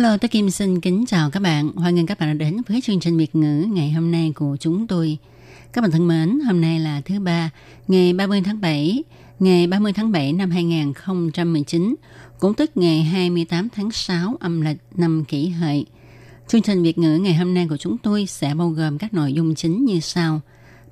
Hello, tôi Kim xin kính chào các bạn. Hoan nghênh các bạn đã đến với chương trình Việt ngữ ngày hôm nay của chúng tôi. Các bạn thân mến, hôm nay là thứ ba, ngày 30 tháng 7, ngày 30 tháng 7 năm 2019, cũng tức ngày 28 tháng 6 âm lịch năm kỷ hợi. Chương trình Việt ngữ ngày hôm nay của chúng tôi sẽ bao gồm các nội dung chính như sau.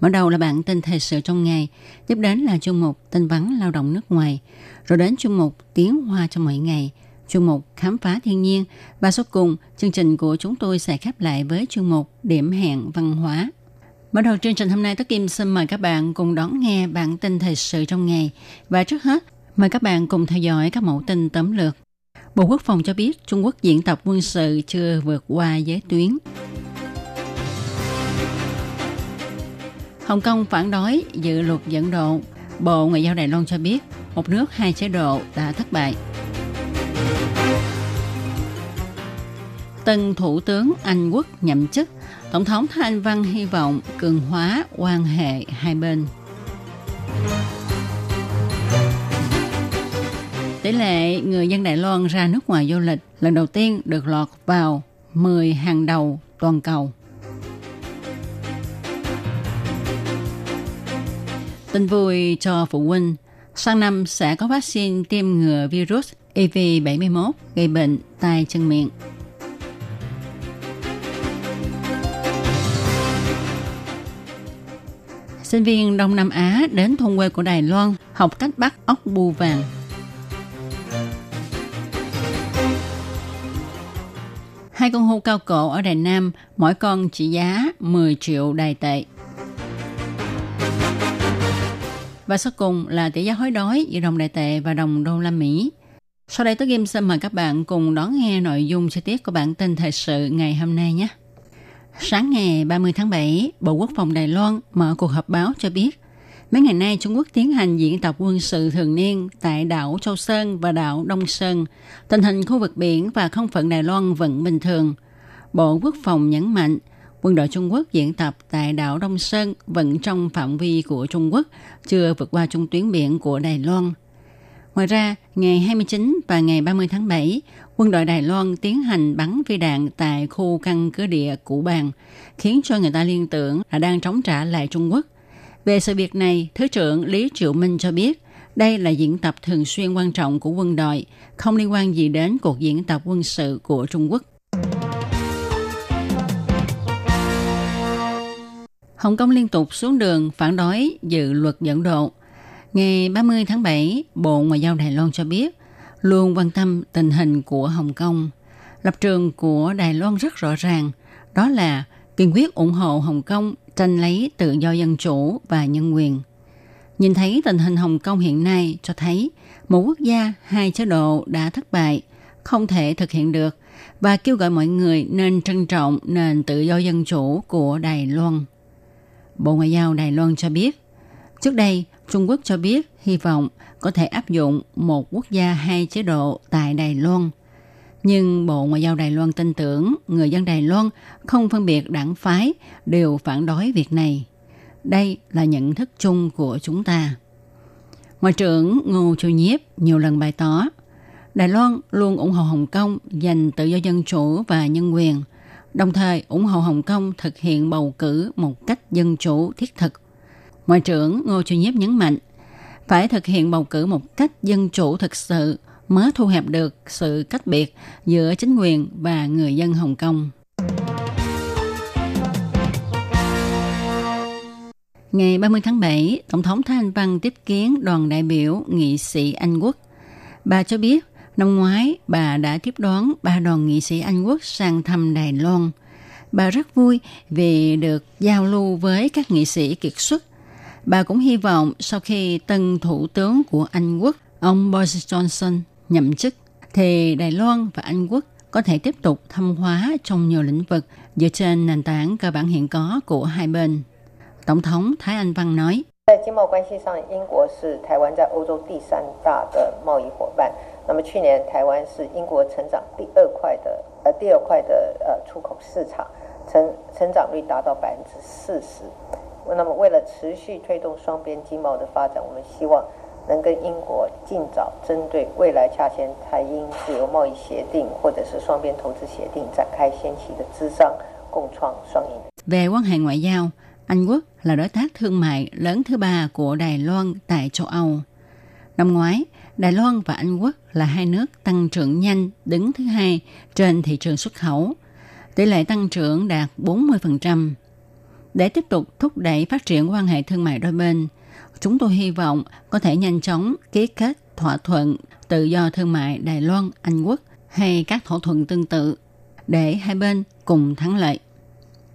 Mở đầu là bản tin thời sự trong ngày, tiếp đến là chương mục tin vắn lao động nước ngoài, rồi đến chương mục tiếng hoa trong mỗi ngày, chương mục khám phá thiên nhiên và sau cùng chương trình của chúng tôi sẽ khép lại với chương mục điểm hẹn văn hóa. Mở đầu chương trình hôm nay, Tất Kim xin mời các bạn cùng đón nghe bản tin thời sự trong ngày. Và trước hết, mời các bạn cùng theo dõi các mẫu tin tóm lược. Bộ Quốc phòng cho biết Trung Quốc diễn tập quân sự chưa vượt qua giới tuyến. Hồng Kông phản đối dự luật dẫn độ. Bộ Ngoại giao Đài Loan cho biết một nước hai chế độ đã thất bại. Tân Thủ tướng Anh Quốc nhậm chức Tổng thống Thái Anh Văn hy vọng cường hóa quan hệ hai bên. Tỷ lệ người dân Đài Loan ra nước ngoài du lịch lần đầu tiên được lọt vào 10 hàng đầu toàn cầu. Tin vui cho phụ huynh, sang năm sẽ có vaccine tiêm ngừa virus EV71 gây bệnh tai chân miệng. Sinh viên Đông Nam Á đến thôn quê của Đài Loan học cách bắt ốc bu vàng. Hai con hươu cao cổ ở Đài Nam, mỗi con trị giá 10 triệu đài tệ. Và sau cùng là tỷ giá hối đoái giữa đồng đại tệ và đồng đô la Mỹ. Sau đây tôi Kim xin mời các bạn cùng đón nghe nội dung chi tiết của bản tin thời sự ngày hôm nay nhé. Sáng ngày 30 tháng 7, Bộ Quốc phòng Đài Loan mở cuộc họp báo cho biết, mấy ngày nay Trung Quốc tiến hành diễn tập quân sự thường niên tại đảo Châu Sơn và đảo Đông Sơn. Tình hình khu vực biển và không phận Đài Loan vẫn bình thường. Bộ Quốc phòng nhấn mạnh, quân đội Trung Quốc diễn tập tại đảo Đông Sơn vẫn trong phạm vi của Trung Quốc, chưa vượt qua trung tuyến biển của Đài Loan. Ngoài ra, ngày 29 và ngày 30 tháng 7, quân đội Đài Loan tiến hành bắn phi đạn tại khu căn cứ địa Củ Bàn, khiến cho người ta liên tưởng là đang chống trả lại Trung Quốc. Về sự việc này, Thứ trưởng Lý Triệu Minh cho biết, đây là diễn tập thường xuyên quan trọng của quân đội, không liên quan gì đến cuộc diễn tập quân sự của Trung Quốc. Hồng Kông liên tục xuống đường phản đối dự luật dẫn độ. Ngày 30 tháng 7, Bộ Ngoại giao Đài Loan cho biết luôn quan tâm tình hình của Hồng Kông. Lập trường của Đài Loan rất rõ ràng, đó là kiên quyết ủng hộ Hồng Kông tranh lấy tự do dân chủ và nhân quyền. Nhìn thấy tình hình Hồng Kông hiện nay cho thấy một quốc gia hai chế độ đã thất bại, không thể thực hiện được và kêu gọi mọi người nên trân trọng nền tự do dân chủ của Đài Loan. Bộ Ngoại giao Đài Loan cho biết, trước đây Trung Quốc cho biết hy vọng có thể áp dụng một quốc gia hai chế độ tại Đài Loan. Nhưng Bộ Ngoại giao Đài Loan tin tưởng người dân Đài Loan không phân biệt đảng phái đều phản đối việc này. Đây là nhận thức chung của chúng ta. Ngoại trưởng Ngô Chu Nhiếp nhiều lần bày tỏ, Đài Loan luôn ủng hộ Hồng Kông giành tự do dân chủ và nhân quyền, đồng thời ủng hộ Hồng Kông thực hiện bầu cử một cách dân chủ thiết thực. Ngoại trưởng Ngô Chu Nhiếp nhấn mạnh, phải thực hiện bầu cử một cách dân chủ thực sự mới thu hẹp được sự cách biệt giữa chính quyền và người dân Hồng Kông. Ngày 30 tháng 7, Tổng thống Thái Anh Văn tiếp kiến đoàn đại biểu nghị sĩ Anh Quốc. Bà cho biết, năm ngoái bà đã tiếp đón ba đoàn nghị sĩ Anh Quốc sang thăm Đài Loan. Bà rất vui vì được giao lưu với các nghị sĩ kiệt xuất. Bà cũng hy vọng sau khi tân thủ tướng của Anh Quốc, ông Boris Johnson, nhậm chức, thì Đài Loan và Anh Quốc có thể tiếp tục thâm hóa trong nhiều lĩnh vực dựa trên nền tảng cơ bản hiện có của hai bên. Tổng thống Thái Anh Văn nói, 在经贸关系上，英国是台湾在欧洲第三大的贸易伙伴。那么去年台湾是英国成长第二块的呃第二块的呃出口市场，成成长率达到百分之四十。那么为了持续推动双边经贸的发展，我们希望能跟英国尽早针对未来洽签台英自由贸易协定或者是双边投资协定展开先期的咨商，共创双赢。Về quan hệ ngoại giao, Anh Quốc là đối tác thương mại lớn thứ ba của Đài Loan tại châu Âu. Năm ngoái, Đài Loan và Anh Quốc là hai nước tăng trưởng nhanh đứng thứ hai trên thị trường xuất khẩu. Tỷ lệ tăng trưởng đạt 40%. Để tiếp tục thúc đẩy phát triển quan hệ thương mại đôi bên, chúng tôi hy vọng có thể nhanh chóng ký kết thỏa thuận tự do thương mại Đài Loan, Anh Quốc hay các thỏa thuận tương tự để hai bên cùng thắng lợi.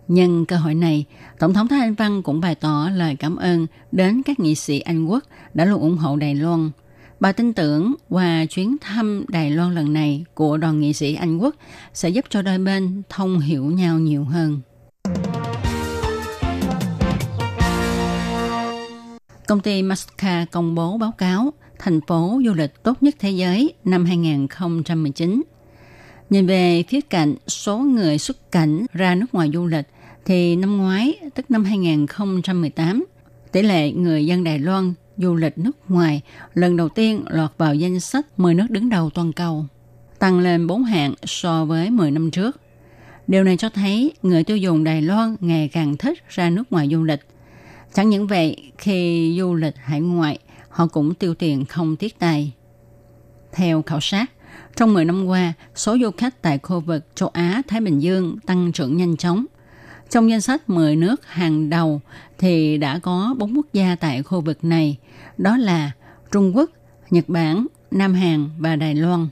Nhân cơ hội này, Tổng thống Thái Anh Văn cũng bày tỏ lời cảm ơn đến các nghị sĩ Anh Quốc đã luôn ủng hộ Đài Loan. Bà tin tưởng qua chuyến thăm Đài Loan lần này của đoàn nghị sĩ Anh Quốc sẽ giúp cho đôi bên thông hiểu nhau nhiều hơn. Công ty Masca công bố báo cáo thành phố du lịch tốt nhất thế giới năm 2019. Nhìn về phía cạnh số người xuất cảnh ra nước ngoài du lịch thì năm ngoái, tức năm 2018, tỷ lệ người dân Đài Loan du lịch nước ngoài lần đầu tiên lọt vào danh sách 10 nước đứng đầu toàn cầu, tăng lên 4 hạng so với 10 năm trước. Điều này cho thấy người tiêu dùng Đài Loan ngày càng thích ra nước ngoài du lịch. Chẳng những vậy, khi du lịch hải ngoại, họ cũng tiêu tiền không tiếc tay. Theo khảo sát, trong 10 năm qua, số du khách tại khu vực châu Á, Thái Bình Dương tăng trưởng nhanh chóng. Trong danh sách 10 nước hàng đầu thì đã có 4 quốc gia tại khu vực này, đó là Trung Quốc, Nhật Bản, Nam Hàn và Đài Loan.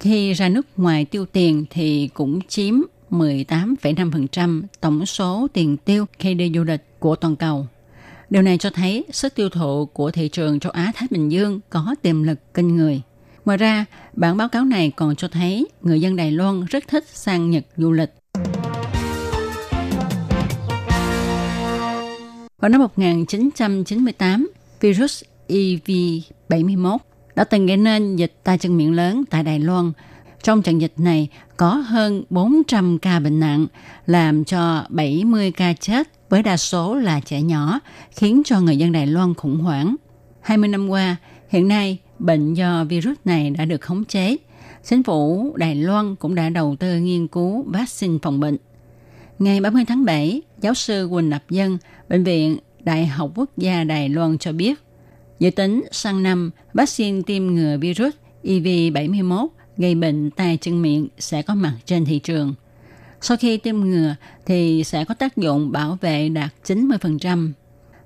Khi ra nước ngoài tiêu tiền thì cũng chiếm 18,5% tổng số tiền tiêu khi đi du lịch của toàn cầu. Điều này cho thấy sức tiêu thụ của thị trường châu Á-Thái Bình Dương có tiềm lực kinh người. Ngoài ra, bản báo cáo này còn cho thấy người dân Đài Loan rất thích sang Nhật du lịch. Vào năm 1998, virus EV71 đã từng gây nên dịch tay chân miệng lớn tại Đài Loan. Trong trận dịch này có hơn 400 ca bệnh nặng, làm cho 70 ca chết với đa số là trẻ nhỏ, khiến cho người dân Đài Loan khủng hoảng. 20 năm qua, hiện nay bệnh do virus này đã được khống chế. Chính phủ Đài Loan cũng đã đầu tư nghiên cứu vaccine phòng bệnh. Ngày 30 tháng 7, giáo sư Quỳnh Lập Dân, Bệnh viện Đại học Quốc gia Đài Loan cho biết, dự tính sang năm, vaccine tiêm ngừa virus EV71 gây bệnh tay chân miệng sẽ có mặt trên thị trường. Sau khi tiêm ngừa thì sẽ có tác dụng bảo vệ đạt 90%.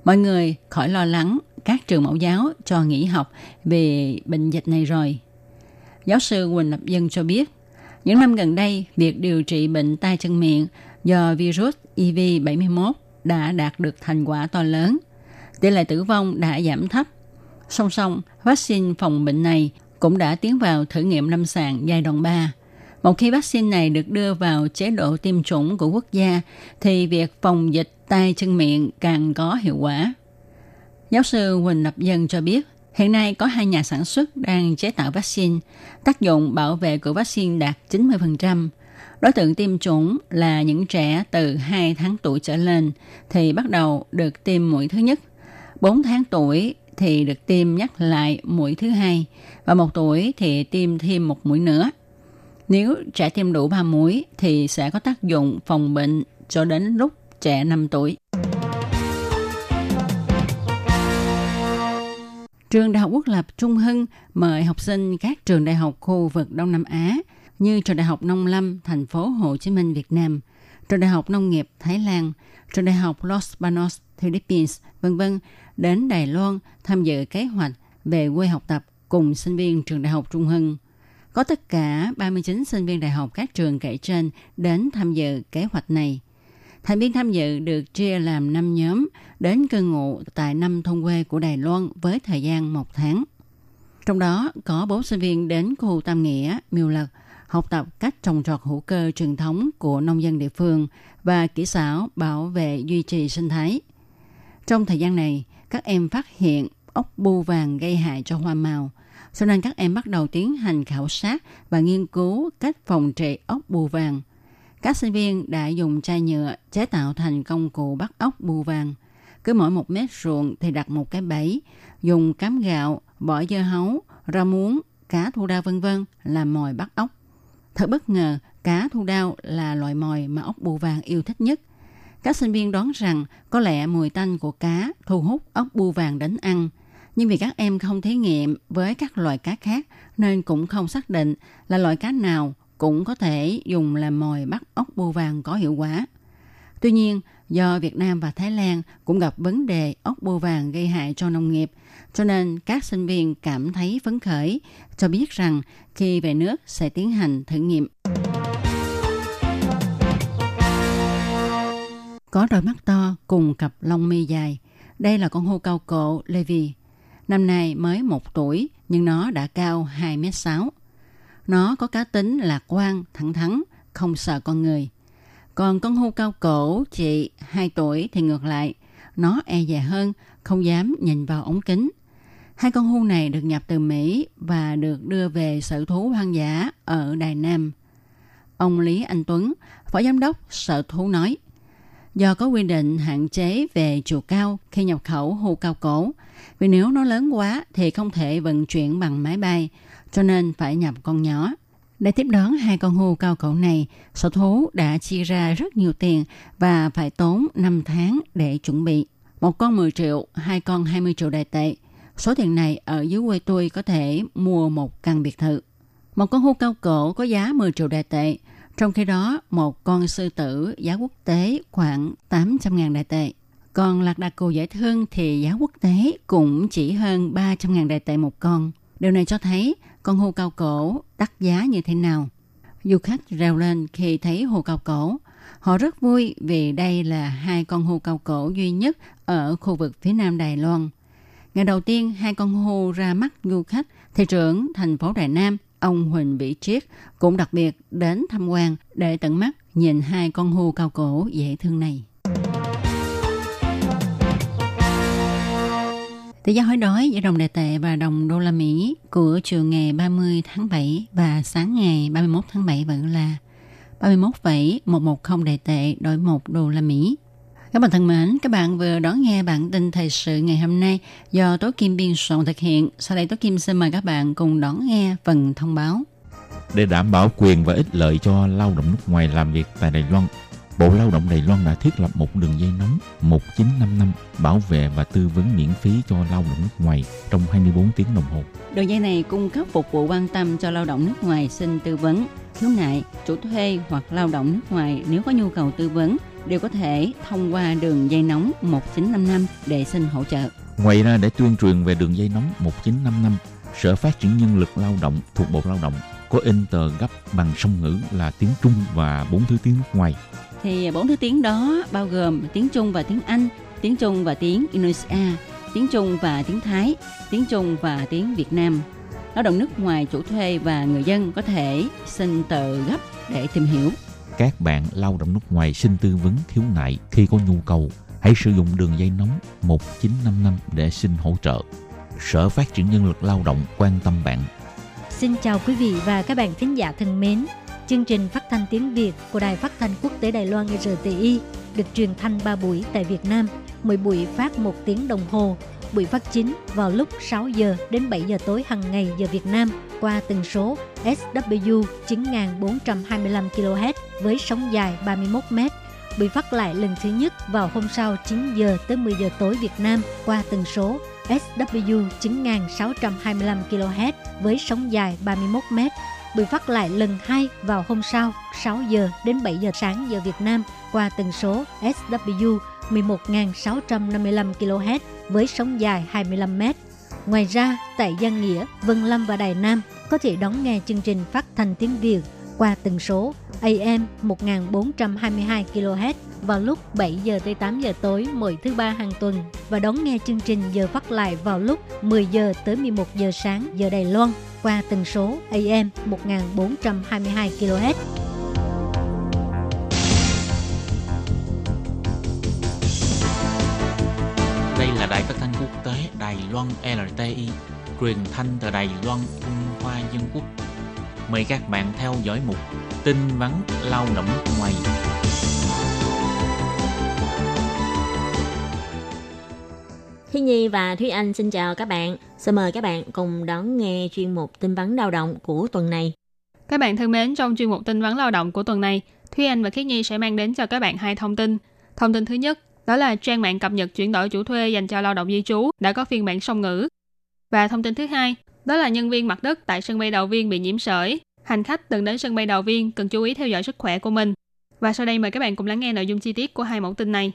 Mọi người khỏi lo lắng các trường mẫu giáo cho nghỉ học về bệnh dịch này rồi. Giáo sư Quỳnh Lập Dân cho biết, những năm gần đây, việc điều trị bệnh tay chân miệng do virus EV71 đã đạt được thành quả to lớn. Tỷ lệ tử vong đã giảm thấp. Song song, vaccine phòng bệnh này cũng đã tiến vào thử nghiệm lâm sàng giai đoạn 3. Một khi vaccine này được đưa vào chế độ tiêm chủng của quốc gia, thì việc phòng dịch tay chân miệng càng có hiệu quả. Giáo sư huỳnh Lập Dân cho biết, hiện nay có hai nhà sản xuất đang chế tạo vaccine. Tác dụng bảo vệ của vaccine đạt 90%. Đối tượng tiêm chủng là những trẻ từ 2 tháng tuổi trở lên thì bắt đầu được tiêm mũi thứ nhất. 4 tháng tuổi thì được tiêm nhắc lại mũi thứ hai và một tuổi thì tiêm thêm một mũi nữa. Nếu trẻ tiêm đủ 3 mũi thì sẽ có tác dụng phòng bệnh cho đến lúc trẻ 5 tuổi. Trường Đại học Quốc lập Trung Hưng mời học sinh các trường đại học khu vực Đông Nam Á như Trường Đại học Nông Lâm, thành phố Hồ Chí Minh, Việt Nam, Trường Đại học Nông nghiệp Thái Lan, Trường Đại học Los Banos, Philippines, vân vân đến Đài Loan tham dự kế hoạch về quê học tập cùng sinh viên trường Đại học Trung Hưng. Có tất cả 39 sinh viên đại học các trường kể trên đến tham dự kế hoạch này. Thành viên tham dự được chia làm 5 nhóm đến cư ngụ tại năm thôn quê của Đài Loan với thời gian một tháng. Trong đó có 4 sinh viên đến khu Tam Nghĩa, Miêu Lật, học tập cách trồng trọt hữu cơ truyền thống của nông dân địa phương và kỹ xảo bảo vệ duy trì sinh thái. Trong thời gian này, các em phát hiện ốc bu vàng gây hại cho hoa màu, cho nên các em bắt đầu tiến hành khảo sát và nghiên cứu cách phòng trị ốc bù vàng. Các sinh viên đã dùng chai nhựa chế tạo thành công cụ bắt ốc bù vàng. Cứ mỗi một mét ruộng thì đặt một cái bẫy, dùng cám gạo, bỏ dưa hấu, rau muống, cá thu đao vân vân làm mồi bắt ốc. Thật bất ngờ, cá thu đao là loại mồi mà ốc bù vàng yêu thích nhất. Các sinh viên đoán rằng có lẽ mùi tanh của cá thu hút ốc bù vàng đến ăn. Nhưng vì các em không thí nghiệm với các loài cá khác nên cũng không xác định là loại cá nào cũng có thể dùng làm mồi bắt ốc bươu vàng có hiệu quả. Tuy nhiên, do Việt Nam và Thái Lan cũng gặp vấn đề ốc bươu vàng gây hại cho nông nghiệp, cho nên các sinh viên cảm thấy phấn khởi, cho biết rằng khi về nước sẽ tiến hành thử nghiệm. Có đôi mắt to cùng cặp lông mi dài. Đây là con hươu cao cổ Levi. Năm nay mới một tuổi nhưng nó đã cao 2 m 6 Nó có cá tính lạc quan, thẳng thắn, không sợ con người – còn con hươu cao cổ chị 2 tuổi thì ngược lại, nó e dè hơn, không dám nhìn vào ống kính. Hai con hươu này được nhập từ Mỹ và được đưa về sở thú hoang dã ở Đài Nam. Ông Lý Anh Tuấn, Phó Giám đốc Sở Thú nói, do có quy định hạn chế về chiều cao khi nhập khẩu hươu cao cổ, vì nếu nó lớn quá thì không thể vận chuyển bằng máy bay, cho nên phải nhập con nhỏ. Để tiếp đón hai con hươu cao cổ này, sở thú đã chi ra rất nhiều tiền và phải tốn 5 tháng để chuẩn bị. Một con 10 triệu, hai con 20 triệu đại tệ. Số tiền này ở dưới quê tôi có thể mua một căn biệt thự. Một con hươu cao cổ có giá 10 triệu đại tệ, trong khi đó một con sư tử giá quốc tế khoảng 800.000 đại tệ. Còn lạc đà cù dễ thương thì giá quốc tế cũng chỉ hơn 300.000 đại tệ một con. Điều này cho thấy con hươu cao cổ đắt giá như thế nào. Du khách reo lên khi thấy hươu cao cổ. Họ rất vui vì đây là hai con hươu cao cổ duy nhất ở khu vực phía nam Đài Loan. Ngày đầu tiên, hai con hươu ra mắt du khách, thị trưởng thành phố Đài Nam, ông Huỳnh Vĩ Triết cũng đặc biệt đến tham quan để tận mắt nhìn hai con hươu cao cổ dễ thương này. Tỷ giá hối đoái giữa đồng đề tệ và đồng đô la Mỹ của chiều ngày 30 tháng 7 và sáng ngày 31 tháng 7 vẫn là 31,110 đề tệ đổi 1 đô la Mỹ. Các bạn thân mến, các bạn vừa đón nghe bản tin thời sự ngày hôm nay do Tố Kim biên soạn thực hiện. Sau đây Tố Kim xin mời các bạn cùng đón nghe phần thông báo. Để đảm bảo quyền và ích lợi cho lao động nước ngoài làm việc tại Đài Loan, Bộ Lao động Đài Loan đã thiết lập một đường dây nóng 1955 bảo vệ và tư vấn miễn phí cho lao động nước ngoài trong 24 tiếng đồng hồ. Đường dây này cung cấp phục vụ quan tâm cho lao động nước ngoài xin tư vấn, khiếu nại, chủ thuê hoặc lao động nước ngoài nếu có nhu cầu tư vấn đều có thể thông qua đường dây nóng 1955 để xin hỗ trợ. Ngoài ra để tuyên truyền về đường dây nóng 1955, Sở Phát triển Nhân lực Lao động thuộc Bộ Lao động có in tờ gấp bằng song ngữ là tiếng Trung và bốn thứ tiếng nước ngoài thì bốn thứ tiếng đó bao gồm tiếng Trung và tiếng Anh, tiếng Trung và tiếng Indonesia, tiếng Trung và tiếng Thái, tiếng Trung và tiếng Việt Nam. Lao động nước ngoài chủ thuê và người dân có thể xin tờ gấp để tìm hiểu. Các bạn lao động nước ngoài xin tư vấn khiếu nại khi có nhu cầu, hãy sử dụng đường dây nóng 1955 để xin hỗ trợ. Sở Phát triển Nhân lực Lao động quan tâm bạn. Xin chào quý vị và các bạn thính giả thân mến. Chương trình phát thanh tiếng Việt của Đài Phát thanh Quốc tế Đài Loan RTI được truyền thanh 3 buổi tại Việt Nam, mỗi buổi phát 1 tiếng đồng hồ. Buổi phát chính vào lúc 6 giờ đến 7 giờ tối hàng ngày giờ Việt Nam qua tần số SW 9425 kHz với sóng dài 31 m. Bị phát lại lần thứ nhất vào hôm sau 9 giờ tới 10 giờ tối Việt Nam qua tần số SW 9625 kHz với sóng dài 31 m Bị phát lại lần hai vào hôm sau 6 giờ đến 7 giờ sáng giờ Việt Nam qua tần số SW 11.655 kHz với sóng dài 25 m. Ngoài ra, tại Giang Nghĩa, Vân Lâm và Đài Nam có thể đón nghe chương trình phát thanh tiếng Việt qua tần số AM 1422 kHz vào lúc 7 giờ tới 8 giờ tối mỗi thứ ba hàng tuần và đón nghe chương trình giờ phát lại vào lúc 10 giờ tới 11 giờ sáng giờ Đài Loan qua tần số AM 1422 kHz. Quốc tế Đài Loan LTI, truyền thanh từ Đài Loan, Trung Hoa Dân Quốc. Mời các bạn theo dõi mục tin vắn lao động ngoài. Thi Nhi và Thúy Anh xin chào các bạn. Xin mời các bạn cùng đón nghe chuyên mục tin vắn lao động của tuần này. Các bạn thân mến, trong chuyên mục tin vắn lao động của tuần này, Thúy Anh và Khiết Nhi sẽ mang đến cho các bạn hai thông tin. Thông tin thứ nhất, đó là trang mạng cập nhật chuyển đổi chủ thuê dành cho lao động di trú đã có phiên bản song ngữ. Và thông tin thứ hai, đó là nhân viên mặt đất tại sân bay Đầu Viên bị nhiễm sởi. Hành khách từng đến sân bay Đầu Viên cần chú ý theo dõi sức khỏe của mình. Và sau đây mời các bạn cùng lắng nghe nội dung chi tiết của hai mẫu tin này.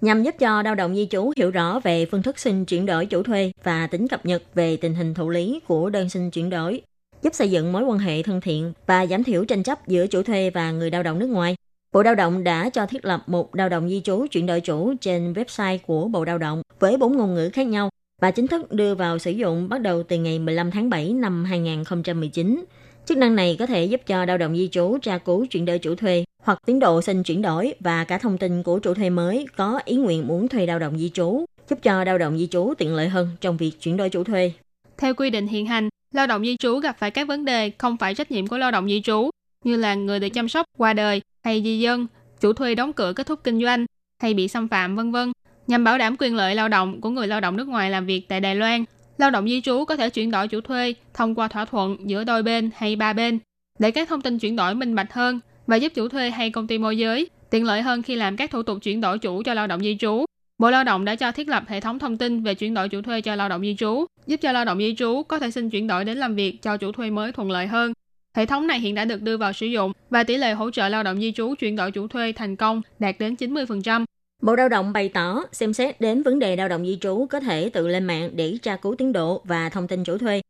Nhằm giúp cho lao động di trú hiểu rõ về phương thức xin chuyển đổi chủ thuê và tính cập nhật về tình hình thụ lý của đơn xin chuyển đổi, giúp xây dựng mối quan hệ thân thiện và giảm thiểu tranh chấp giữa chủ thuê và người lao động nước ngoài. Bộ Lao động đã cho thiết lập một lao động di trú chuyển đổi chủ trên website của Bộ Lao động với bốn ngôn ngữ khác nhau và chính thức đưa vào sử dụng bắt đầu từ ngày 15 tháng 7 năm 2019. Chức năng này có thể giúp cho lao động di trú tra cứu chuyển đổi chủ thuê hoặc tiến độ xin chuyển đổi và cả thông tin của chủ thuê mới có ý nguyện muốn thuê lao động di trú, giúp cho lao động di trú tiện lợi hơn trong việc chuyển đổi chủ thuê. Theo quy định hiện hành, lao động di trú gặp phải các vấn đề không phải trách nhiệm của lao động di trú, như là người được chăm sóc qua đời hay di dân, chủ thuê đóng cửa kết thúc kinh doanh hay bị xâm phạm vân vân. Nhằm bảo đảm quyền lợi lao động của người lao động nước ngoài làm việc tại Đài Loan, lao động di trú có thể chuyển đổi chủ thuê thông qua thỏa thuận giữa đôi bên hay ba bên để các thông tin chuyển đổi minh bạch hơn và giúp chủ thuê hay công ty môi giới tiện lợi hơn khi làm các thủ tục chuyển đổi chủ cho lao động di trú. Bộ Lao động đã cho thiết lập hệ thống thông tin về chuyển đổi chủ thuê cho lao động di trú, giúp cho lao động di trú có thể xin chuyển đổi đến làm việc cho chủ thuê mới thuận lợi hơn. Hệ thống này hiện đã được đưa vào sử dụng và tỷ lệ hỗ trợ lao động di trú chuyển đổi chủ thuê thành công đạt đến 90%. Bộ Lao động bày tỏ xem xét đến vấn đề lao động di trú có thể tự lên mạng để tra cứu tiến độ và thông tin chủ thuê.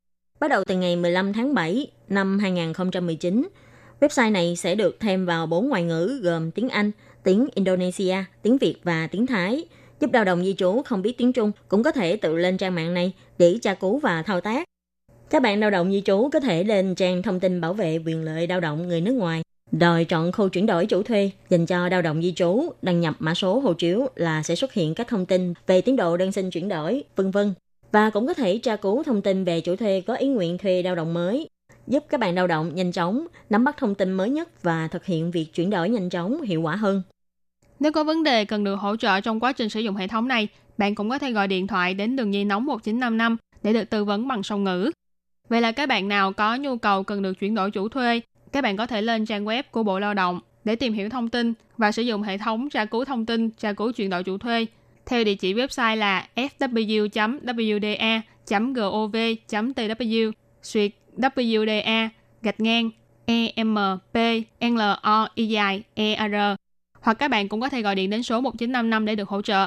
Bắt đầu từ ngày 15 tháng 7 năm 2019, website này sẽ được thêm vào bốn ngoại ngữ gồm tiếng Anh, tiếng Indonesia, tiếng Việt và tiếng Thái, giúp lao động di trú không biết tiếng Trung cũng có thể tự lên trang mạng này để tra cứu và thao tác. Các bạn lao động di trú có thể lên trang thông tin bảo vệ quyền lợi lao động người nước ngoài, đòi chọn khu chuyển đổi chủ thuê dành cho lao động di trú, đăng nhập mã số hộ chiếu là sẽ xuất hiện các thông tin về tiến độ đơn xin chuyển đổi, vân vân. Và cũng có thể tra cứu thông tin về chủ thuê có ý nguyện thuê lao động mới, giúp các bạn lao động nhanh chóng nắm bắt thông tin mới nhất và thực hiện việc chuyển đổi nhanh chóng, hiệu quả hơn. Nếu có vấn đề cần được hỗ trợ trong quá trình sử dụng hệ thống này, bạn cũng có thể gọi điện thoại đến đường dây nóng 1955 để được tư vấn bằng song ngữ. Vậy là các bạn nào có nhu cầu cần được chuyển đổi chủ thuê, các bạn có thể lên trang web của Bộ Lao động để tìm hiểu thông tin và sử dụng hệ thống tra cứu thông tin, tra cứu chuyển đổi chủ thuê theo địa chỉ website là fw.wda.gov.tw suyệt WDA gạch ngang E M P L O I dài E R hoặc các bạn cũng có thể gọi điện đến số 1955 để được hỗ trợ.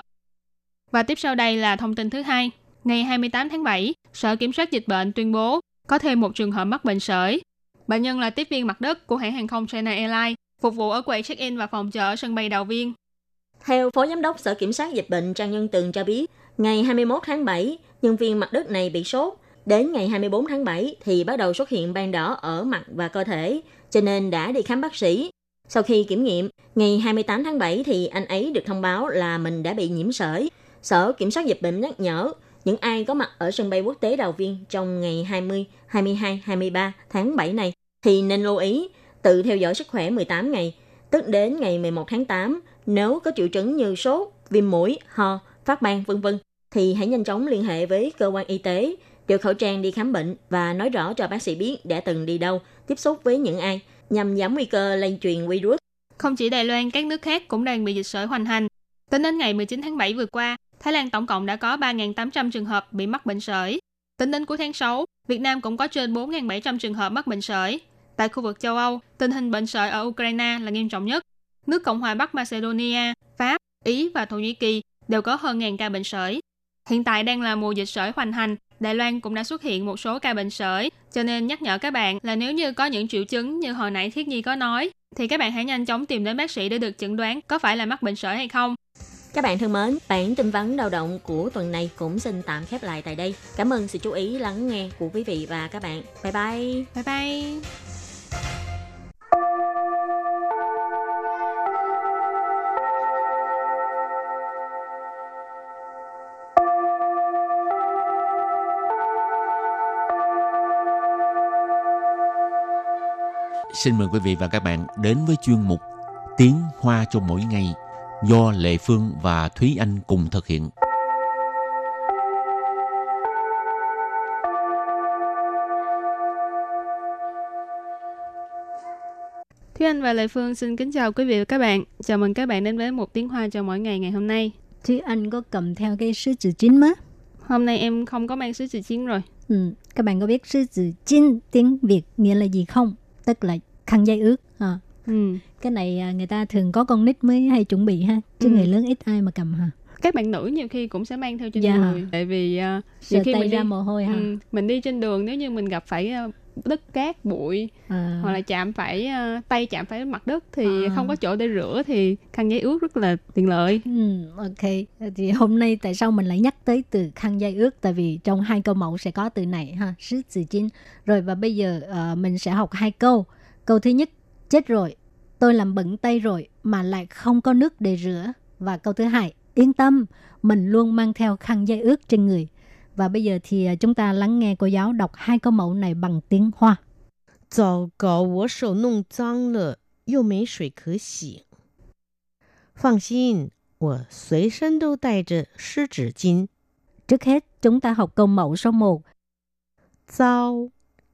Và tiếp sau đây là thông tin thứ hai. Ngày 28 tháng 7, Sở Kiểm soát Dịch bệnh tuyên bố có thêm một trường hợp mắc bệnh sởi. Bệnh nhân là tiếp viên mặt đất của hãng hàng không China Airlines, phục vụ ở quầy check-in và phòng chờ ở sân bay Đào Viên. Theo Phó Giám đốc Sở Kiểm soát Dịch bệnh Trang Nhân Tường cho biết, ngày 21 tháng 7, nhân viên mặt đất này bị sốt. Đến ngày 24 tháng 7 thì bắt đầu xuất hiện ban đỏ ở mặt và cơ thể, cho nên đã đi khám bác sĩ. Sau khi kiểm nghiệm, ngày 28 tháng 7 thì anh ấy được thông báo là mình đã bị nhiễm sởi. Sở Kiểm soát Dịch bệnh nhắc nhở những ai có mặt ở sân bay quốc tế Đào Viên trong ngày 20, 22, 23 tháng 7 này thì nên lưu ý tự theo dõi sức khỏe 18 ngày, tức đến ngày 11 tháng 8 nếu có triệu chứng như sốt, viêm mũi, ho, phát ban vân vân thì hãy nhanh chóng liên hệ với cơ quan y tế, đeo khẩu trang đi khám bệnh và nói rõ cho bác sĩ biết đã từng đi đâu, tiếp xúc với những ai nhằm giảm nguy cơ lây truyền virus. Không chỉ Đài Loan, các nước khác cũng đang bị dịch sởi hoành hành. Tính đến ngày 19 tháng 7 vừa qua, Thái Lan tổng cộng đã có 3.800 trường hợp bị mắc bệnh sởi. Tính đến cuối tháng 6, Việt Nam cũng có trên 4.700 trường hợp mắc bệnh sởi. Tại khu vực châu Âu, tình hình bệnh sởi ở Ukraine là nghiêm trọng nhất. Nước Cộng hòa Bắc Macedonia, Pháp, Ý và Thổ Nhĩ Kỳ đều có hơn ngàn ca bệnh sởi. Hiện tại đang là mùa dịch sởi hoành hành, Đài Loan cũng đã xuất hiện một số ca bệnh sởi, cho nên nhắc nhở các bạn là nếu như có những triệu chứng như hồi nãy Thiết Nhi có nói, thì các bạn hãy nhanh chóng tìm đến bác sĩ để được chẩn đoán có phải là mắc bệnh sởi hay không. Các bạn thân mến, bản tin vắn lao động của tuần này cũng xin tạm khép lại tại đây. Cảm ơn sự chú ý lắng nghe của quý vị và các bạn. Bye bye. Bye bye. Xin mời quý vị và các bạn đến với chuyên mục Tiếng Hoa cho mỗi ngày do Lệ Phương và Thúy Anh cùng thực hiện. Thúy Anh và Lệ Phương xin kính chào quý vị và các bạn. Chào mừng các bạn đến với một tiếng hoa cho mỗi ngày ngày hôm nay. Thúy Anh có cầm theo cái sứ chữ chín má? Hôm nay em không có mang sứ chữ chiến rồi. Ừ. Các bạn có biết sứ chữ chín tiếng Việt nghĩa là gì không? Tức là khăn dây ướt. À. Ừ. Cái này à, người ta thường có con nít mới hay chuẩn bị ha. Chứ Ừ. người lớn ít ai mà cầm ha. Các bạn nữ nhiều khi cũng sẽ mang theo trên Dạ. người. Tại vì uh, nhiều khi mình ra đi, mồ hôi ha. ừ, mình đi trên đường nếu như mình gặp phải uh, đất cát bụi À. hoặc là chạm phải uh, tay chạm phải mặt đất thì À. không có chỗ để rửa thì khăn giấy ướt rất là tiện lợi. Ừ, ok. Thì hôm nay tại sao mình lại nhắc tới từ khăn dây ướt? Tại vì trong hai câu mẫu sẽ có từ này ha, sứ từ chín. Rồi và bây giờ ờ, mình sẽ học hai câu. Câu thứ nhất, chết rồi, tôi làm bẩn tay rồi mà lại không có nước để rửa. Và câu thứ hai, yên tâm, mình luôn mang theo khăn dây ướt trên người. Và bây giờ thì ờ, chúng ta lắng nghe cô giáo đọc hai câu mẫu này bằng tiếng Hoa. 糟糕，我手弄脏了，又没水可洗。放心，我随身都带着湿纸巾。 Trước hết, chúng ta học câu mẫu số 1. 糟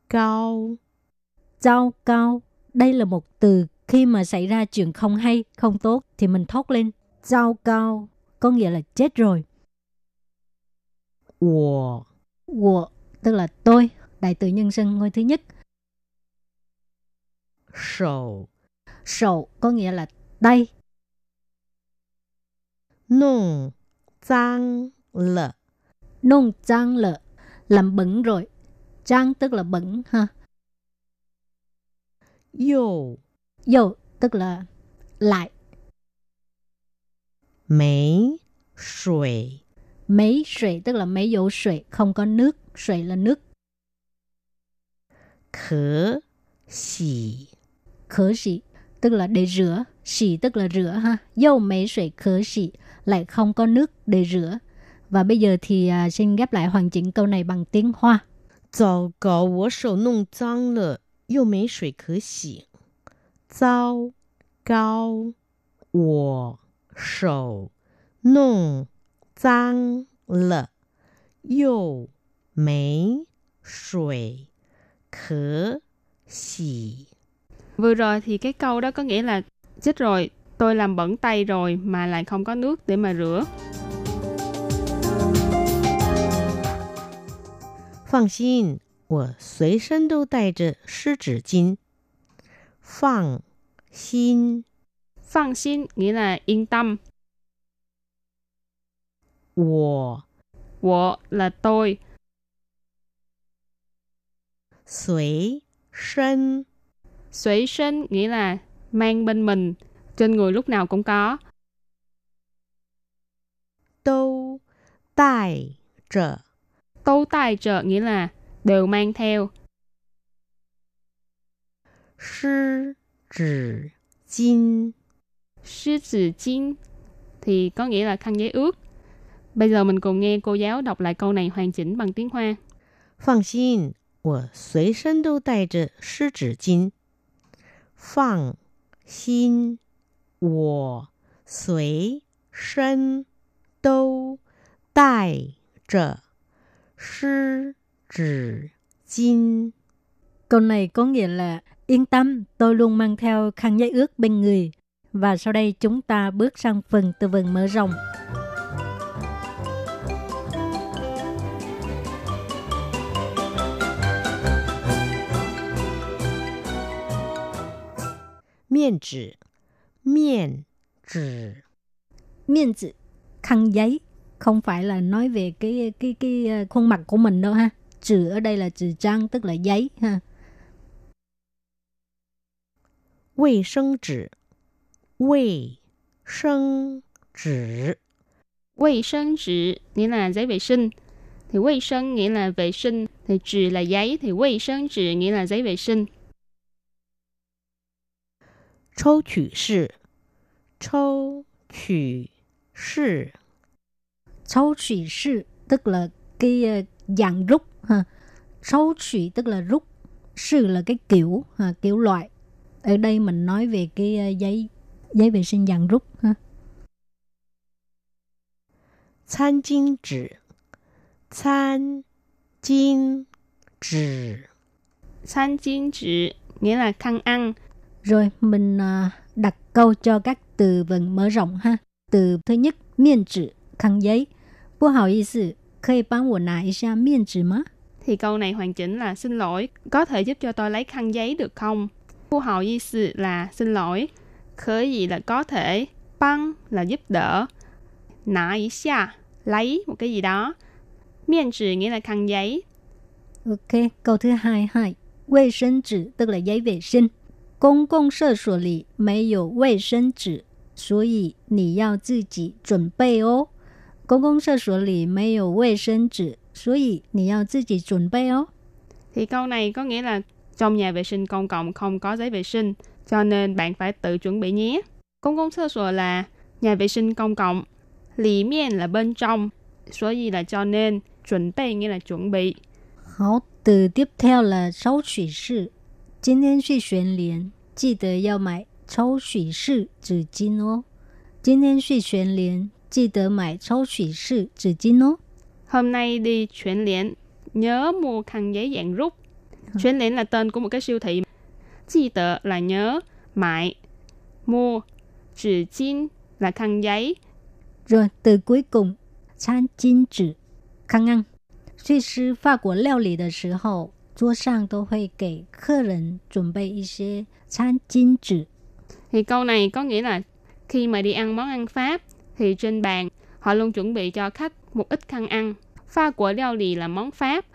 糕， Giao cao. Đây là một từ khi mà xảy ra chuyện không hay, không tốt thì mình thốt lên giao cao, có nghĩa là chết rồi. Wo. Wo tức là tôi, đại tự nhân sinh ngôi thứ nhất. Sầu. Sầu có nghĩa là tay. nung trang lợ. nung trang lợ làm bẩn rồi. Trang tức là bẩn ha. Yo Dầu tức là lại. 没水 Mấy sủy tức là mấy dấu sủy không có nước. Sủy là nước. 可洗。 khở xỉ tức là để rửa xỉ tức là rửa ha dâu mấy sủy khở xỉ lại không có nước để rửa và bây giờ thì à, xin ghép lại hoàn chỉnh câu này bằng tiếng Hoa 糟糕，我手弄脏了，又没水可洗。 糟糕，我手弄脏了，又没水可洗。 Vừa rồi thì cái câu đó có nghĩa là chết rồi, tôi làm bẩn tay rồi mà lại không có nước để mà rửa. 放心，我随身都带着湿纸巾。 放心， Phan xin nghĩa là yên tâm. 我 Wo là tôi. 随身 Suy sinh nghĩa là mang bên mình. Trên người lúc nào cũng có. 都带着 Tô tài trợ nghĩa là đều mang theo. 湿纸巾。 Sư tử chín thì có nghĩa là khăn giấy ướt. Bây giờ mình cùng nghe cô giáo đọc lại câu này hoàn chỉnh bằng tiếng Hoa. 放心，我随身都带着湿纸巾。放心，我随身都带着湿纸巾。 câu này có nghĩa là Yên tâm, tôi luôn mang theo khăn giấy ướt bên người. Và sau đây chúng ta bước sang phần tư vấn mở rộng. Miên chỉ, miên chỉ, miên chỉ, khăn giấy không phải là nói về cái cái cái ờ, khuôn mặt của mình đâu ha. Chữ ở đây là chữ trang tức là giấy ha. 卫生纸，卫生纸， Vệ sinh纸 nghĩa là giấy vệ sinh. Thì vệ sinh nghĩa là vệ sinh. Thì trừ là giấy. Thì vệ sinh纸 nghĩa là giấy vệ sinh. 抽取式，抽取式， Thấu thủy sư tức là cái ờ, dạng rút ha. Thấu thủy tức là rút, sư là cái kiểu ha, kiểu loại. ở đây mình nói về cái ờ, giấy giấy vệ sinh dạng rút ha. Chăn chinh chỉ Chăn chinh chỉ Chăn chinh chỉ nghĩa là khăn ăn. Rồi mình ờ, đặt câu cho các từ vựng mở rộng ha. Từ thứ nhất, miên chỉ, khăn giấy. Bố hào ý sự khơi bán của nà ra miên chỉ má. Thì câu này hoàn chỉnh là xin lỗi, có thể giúp cho tôi lấy khăn giấy được không? Phu hào y sự là xin lỗi, khởi gì là có thể, băng là giúp đỡ, nã ý xa, lấy một cái gì đó. Miên trừ nghĩa là khăn giấy, Ok, câu thứ hai hai. 卫生纸 tức là giấy vệ sinh. 公共厕所里没有卫生纸，所以你要自己准备哦。公共厕所里没有卫生纸，所以你要自己准备哦。 Thì câu này có nghĩa là trong nhà vệ sinh công cộng không có giấy vệ sinh, cho nên bạn phải tự chuẩn bị nhé. Công công sơ sủa là nhà vệ sinh công cộng, lì miên là bên trong,所以 là cho nên, chuẩn bị nghĩa là chuẩn bị. 好，từ tiếp theo là 抽取式。今天去全联，记得要买抽取式纸巾哦。今天去全联，记得买抽取式纸巾哦。 Hôm nay đi chuyển liễn, nhớ mua khăn giấy dạng rút. Chuyển liễn là tên của một cái siêu thị. Chi tờ là nhớ, mại, mua, chỉ chín là khăn giấy. Rồi từ cuối cùng,餐巾纸 khăn ăn. 去吃法国料理的时候，桌上都会给客人准备一些餐巾纸。 Thì câu này có nghĩa là khi mà đi ăn món ăn Pháp thì trên bàn họ luôn chuẩn bị cho khách một ít khăn ăn. Pha của liao lì là món Pháp,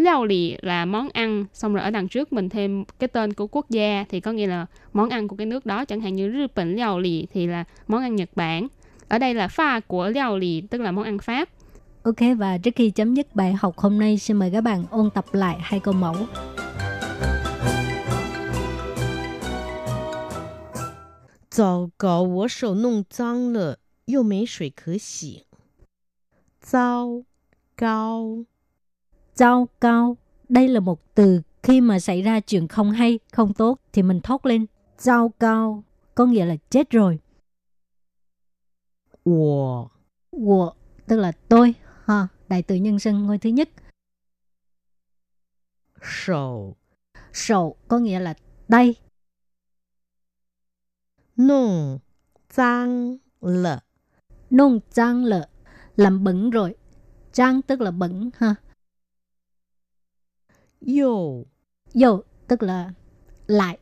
liao lì là món ăn, xong rồi ở đằng trước mình thêm cái tên của quốc gia thì có nghĩa là món ăn của cái nước đó, chẳng hạn như Nhật Bản liao lì thì là món ăn Nhật Bản. Ở đây là pha của liao lì tức là món ăn Pháp. Ok và trước khi chấm dứt bài học hôm nay, xin mời các bạn ôn tập lại hai câu mẫu. 糟糕，我手弄脏了，又没水可洗。糟糕， Cao cao, đây là một từ khi mà xảy ra chuyện không hay, không tốt thì mình thốt lên cao cao, có nghĩa là chết rồi. Wo. Wo tức là tôi ha, đại tự nhân xưng ngôi thứ nhất. Sầu. Sầu có nghĩa là đây nung trang lợ. nung trang lợ làm bẩn rồi. Trang tức là bẩn ha. 又 Dầu tức là lại.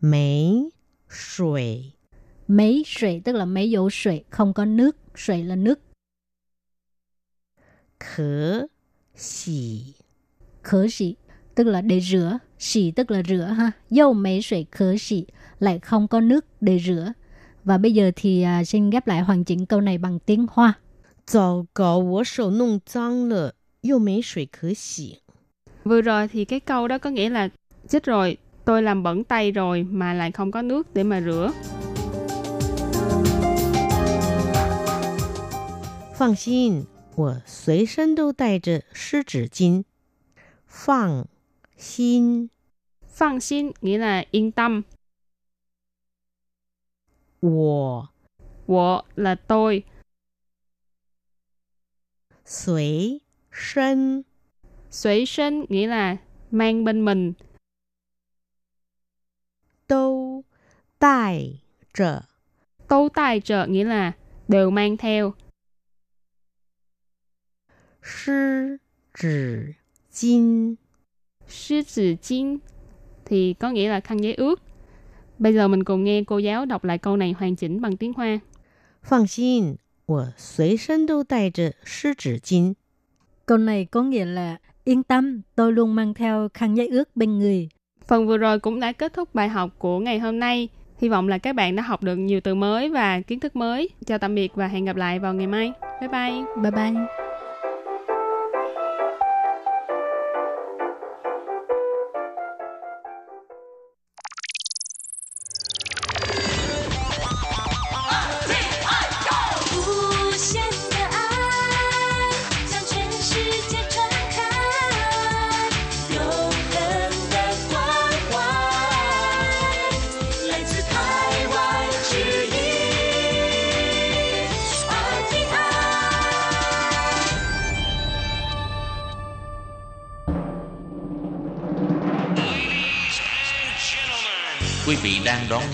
没水 Mấy sủy tức là mấy dấu sủy, không có nước. Sủy là nước. 可洗。 Khở xỉ tức là để rửa. Xỉ tức là rửa ha. Dầu mấy sủy khở xỉ lại không có nước để rửa. Và bây giờ thì à, xin ghép lại hoàn chỉnh câu này bằng tiếng Hoa. 糟糕，我手弄脏了， 又没水可洗。 Vừa rồi thì cái câu đó có nghĩa là chết rồi, tôi làm bẩn tay rồi mà lại không có nước để mà rửa. 放心，我随身都带着湿纸巾。放心， Phan xin nghĩa là yên tâm. 我 Wo là tôi. 随 身 Suy sinh nghĩa là mang bên mình. 都带着 Tô tài trợ nghĩa là đều mang theo. 湿纸巾。 Sư tử chín thì có nghĩa là khăn giấy ướt. Bây giờ mình cùng nghe cô giáo đọc lại câu này hoàn chỉnh bằng tiếng Hoa. 放心，我随身都带着湿纸巾。 Câu này có nghĩa là yên tâm, tôi luôn mang theo khăn giấy ướt bên người. Phần vừa rồi cũng đã kết thúc bài học của ngày hôm nay. Hy vọng là các bạn đã học được nhiều từ mới và kiến thức mới. Chào tạm biệt và hẹn gặp lại vào ngày mai. Bye bye. Bye bye.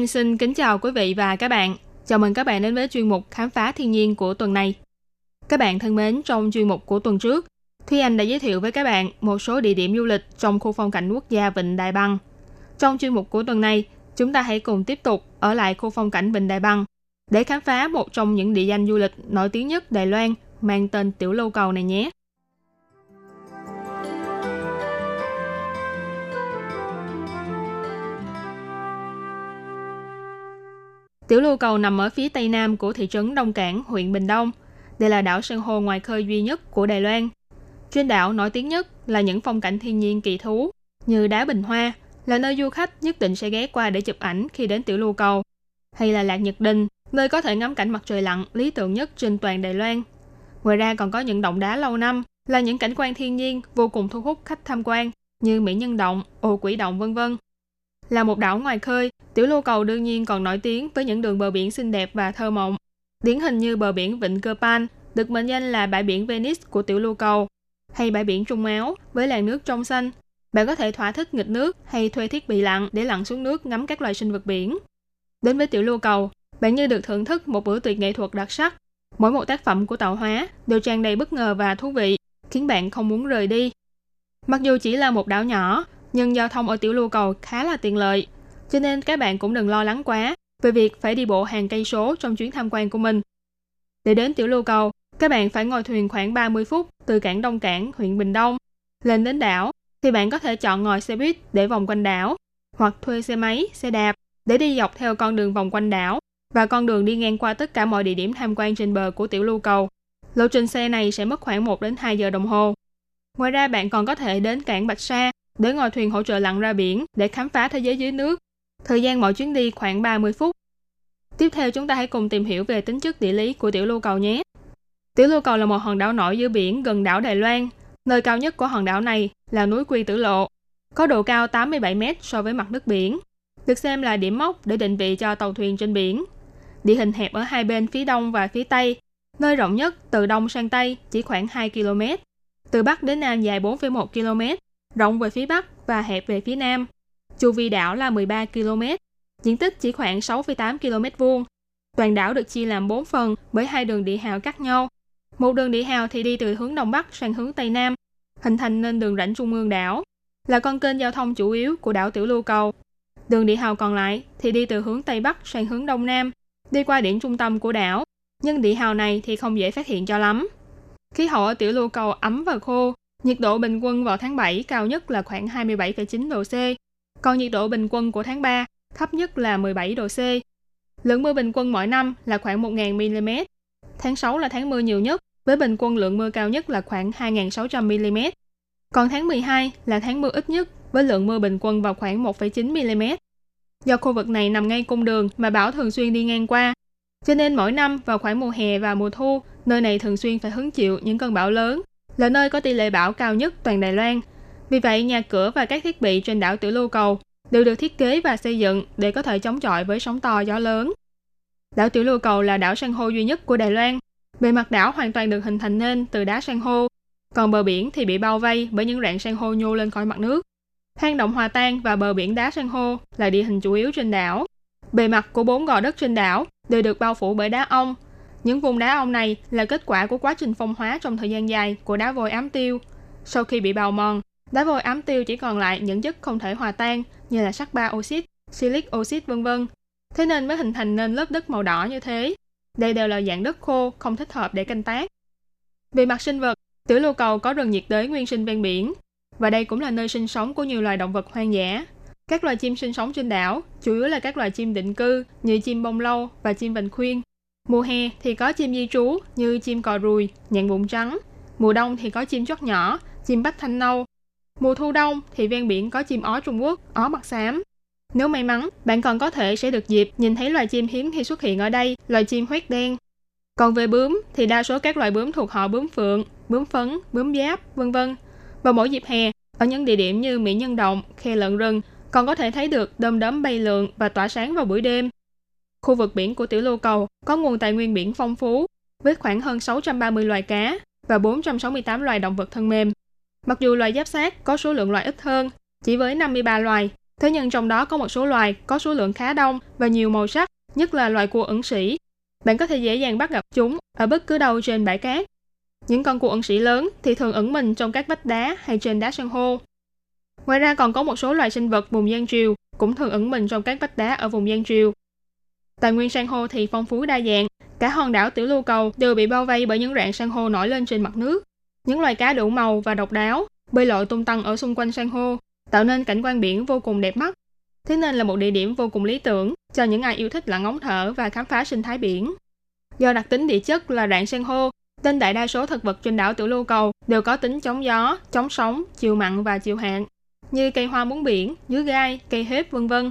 Anh xin kính chào quý vị và các bạn. Chào mừng các bạn đến với chuyên mục Khám phá thiên nhiên của tuần này. Các bạn thân mến, trong chuyên mục của tuần trước, Thúy Anh đã giới thiệu với các bạn một số địa điểm du lịch trong khu phong cảnh quốc gia Vịnh Đại Băng. Trong chuyên mục của tuần này, chúng ta hãy cùng tiếp tục ở lại khu phong cảnh Vịnh Đại Băng để khám phá một trong những địa danh du lịch nổi tiếng nhất Đài Loan mang tên Tiểu Lâu Cầu này nhé. Tiểu lưu cầu nằm ở phía tây nam của thị trấn Đông Cảng, huyện Bình Đông. Đây là đảo san hô ngoài khơi duy nhất của Đài Loan. Trên đảo nổi tiếng nhất là những phong cảnh thiên nhiên kỳ thú như đá bình hoa, là nơi du khách nhất định sẽ ghé qua để chụp ảnh khi đến tiểu lưu cầu, hay là Lạc Nhật Đình, nơi có thể ngắm cảnh mặt trời lặn lý tưởng nhất trên toàn Đài Loan. Ngoài ra còn có những động đá lâu năm là những cảnh quan thiên nhiên vô cùng thu hút khách tham quan như Mỹ Nhân Động, Ồ Quỷ Động vân vân. Là một đảo ngoài khơi, Tiểu Lô Cầu đương nhiên còn nổi tiếng với những đường bờ biển xinh đẹp và thơ mộng. Điển hình như bờ biển Vịnh Cơ Pan, được mệnh danh là bãi biển Venice của Tiểu Lô Cầu, hay bãi biển Trung Áo với làn nước trong xanh. Bạn có thể thỏa thích nghịch nước hay thuê thiết bị lặn để lặn xuống nước ngắm các loài sinh vật biển. Đến với Tiểu Lô Cầu, bạn như được thưởng thức một bữa tiệc nghệ thuật đặc sắc. Mỗi một tác phẩm của tạo hóa đều tràn đầy bất ngờ và thú vị, khiến bạn không muốn rời đi. Mặc dù chỉ là một đảo nhỏ, nhưng giao thông ở Tiểu Lô Cầu khá là tiện lợi, cho nên các bạn cũng đừng lo lắng quá về việc phải đi bộ hàng cây số trong chuyến tham quan của mình. Để đến Tiểu Lưu Cầu, các bạn phải ngồi thuyền khoảng 30 phút từ cảng Đông Cảng, huyện Bình Đông. Lên đến đảo, thì bạn có thể chọn ngồi xe buýt để vòng quanh đảo, hoặc thuê xe máy, xe đạp để đi dọc theo con đường vòng quanh đảo và con đường đi ngang qua tất cả mọi địa điểm tham quan trên bờ của Tiểu Lưu Cầu. Lộ trình xe này sẽ mất khoảng 1 đến 2 giờ đồng hồ. Ngoài ra bạn còn có thể đến cảng Bạch Sa để ngồi thuyền hỗ trợ lặn ra biển để khám phá thế giới dưới nước Thời gian mỗi chuyến đi khoảng 30 phút. Tiếp theo chúng ta hãy cùng tìm hiểu về tính chất địa lý của tiểu lưu cầu nhé. Tiểu lưu cầu là một hòn đảo nổi giữa biển gần đảo Đài Loan. Nơi cao nhất của hòn đảo này là núi Quy Tử Lộ, có độ cao 87 m so với mặt nước biển, được xem là điểm mốc để định vị cho tàu thuyền trên biển. Địa hình hẹp ở hai bên phía đông và phía tây, nơi rộng nhất từ đông sang tây chỉ khoảng 2 km, từ bắc đến nam dài 4,1 km, rộng về phía bắc và hẹp về phía nam. Chu vi đảo là 13 km, diện tích chỉ khoảng 6,8 km vuông. Toàn đảo được chia làm 4 phần bởi hai đường địa hào cắt nhau. Một đường địa hào thì đi từ hướng đông bắc sang hướng tây nam, hình thành nên đường rãnh trung ương đảo, là con kênh giao thông chủ yếu của đảo Tiểu Lưu Cầu. Đường địa hào còn lại thì đi từ hướng tây bắc sang hướng đông nam, đi qua điểm trung tâm của đảo, nhưng địa hào này thì không dễ phát hiện cho lắm. Khí hậu ở Tiểu Lưu Cầu ấm và khô, nhiệt độ bình quân vào tháng 7 cao nhất là khoảng 27,9 độ C, còn nhiệt độ bình quân của tháng 3 thấp nhất là 17 độ C. Lượng mưa bình quân mỗi năm là khoảng 1.000 mm. Tháng 6 là tháng mưa nhiều nhất, với bình quân lượng mưa cao nhất là khoảng 2.600 mm. Còn tháng 12 là tháng mưa ít nhất, với lượng mưa bình quân vào khoảng 1,9 mm. Do khu vực này nằm ngay cung đường mà bão thường xuyên đi ngang qua, cho nên mỗi năm vào khoảng mùa hè và mùa thu, nơi này thường xuyên phải hứng chịu những cơn bão lớn, là nơi có tỷ lệ bão cao nhất toàn Đài Loan. Vì vậy, nhà cửa và các thiết bị trên đảo Tiểu Lưu Cầu đều được thiết kế và xây dựng để có thể chống chọi với sóng to gió lớn. Đảo Tiểu Lưu Cầu là đảo san hô duy nhất của Đài Loan. Bề mặt đảo hoàn toàn được hình thành nên từ đá san hô, còn bờ biển thì bị bao vây bởi những rạn san hô nhô lên khỏi mặt nước. Hang động hòa tan và bờ biển đá san hô là địa hình chủ yếu trên đảo. Bề mặt của bốn gò đất trên đảo đều được bao phủ bởi đá ong. Những vùng đá ong này là kết quả của quá trình phong hóa trong thời gian dài của đá vôi ám tiêu. Sau khi bị bào mòn, đá vôi ám tiêu chỉ còn lại những chất không thể hòa tan như là sắt ba oxit, silic oxit vân vân. Thế nên mới hình thành nên lớp đất màu đỏ như thế. Đây đều là dạng đất khô, không thích hợp để canh tác. Về mặt sinh vật, tiểu lưu cầu có rừng nhiệt đới nguyên sinh ven biển, và đây cũng là nơi sinh sống của nhiều loài động vật hoang dã. Các loài chim sinh sống trên đảo chủ yếu là các loài chim định cư như chim bông lâu và chim vành khuyên. Mùa hè thì có chim di trú như chim cò ruồi, nhạn bụng trắng. Mùa đông thì có chim chót nhỏ, chim bách thanh nâu. Mùa thu đông thì ven biển có chim ó Trung Quốc, ó mặt xám. Nếu may mắn, bạn còn có thể sẽ được dịp nhìn thấy loài chim hiếm khi xuất hiện ở đây, loài chim hoét đen. Còn về bướm thì đa số các loài bướm thuộc họ bướm phượng, bướm phấn, bướm giáp, vân vân. Vào mỗi dịp hè, ở những địa điểm như Mỹ Nhân Động, Khe Lợn Rừng, còn có thể thấy được đom đóm bay lượn và tỏa sáng vào buổi đêm. Khu vực biển của Tiểu Lô Cầu có nguồn tài nguyên biển phong phú, với khoảng hơn 630 loài cá và 468 loài động vật thân mềm. Mặc dù loài giáp sát có số lượng loài ít hơn, chỉ với 53 loài, thế nhưng trong đó có một số loài có số lượng khá đông và nhiều màu sắc, nhất là loài cua ẩn sĩ. Bạn có thể dễ dàng bắt gặp chúng ở bất cứ đâu trên bãi cát. Những con cua ẩn sĩ lớn thì thường ẩn mình trong các vách đá hay trên đá san hô. Ngoài ra còn có một số loài sinh vật vùng gian triều cũng thường ẩn mình trong các vách đá ở vùng gian triều. Tài nguyên san hô thì phong phú đa dạng, cả hòn đảo Tiểu Lưu Cầu đều bị bao vây bởi những rạn san hô nổi lên trên mặt nước. Những loài cá đủ màu và độc đáo bơi lội tung tăng ở xung quanh san hô, tạo nên cảnh quan biển vô cùng đẹp mắt. Thế nên là một địa điểm vô cùng lý tưởng cho những ai yêu thích lặn ngóng thở và khám phá sinh thái biển. Do đặc tính địa chất là rạn san hô, nên đại đa số thực vật trên đảo Tiểu Lưu Cầu đều có tính chống gió, chống sóng, chịu mặn và chịu hạn, như cây hoa muống biển, dứa gai, cây hếp vân vân.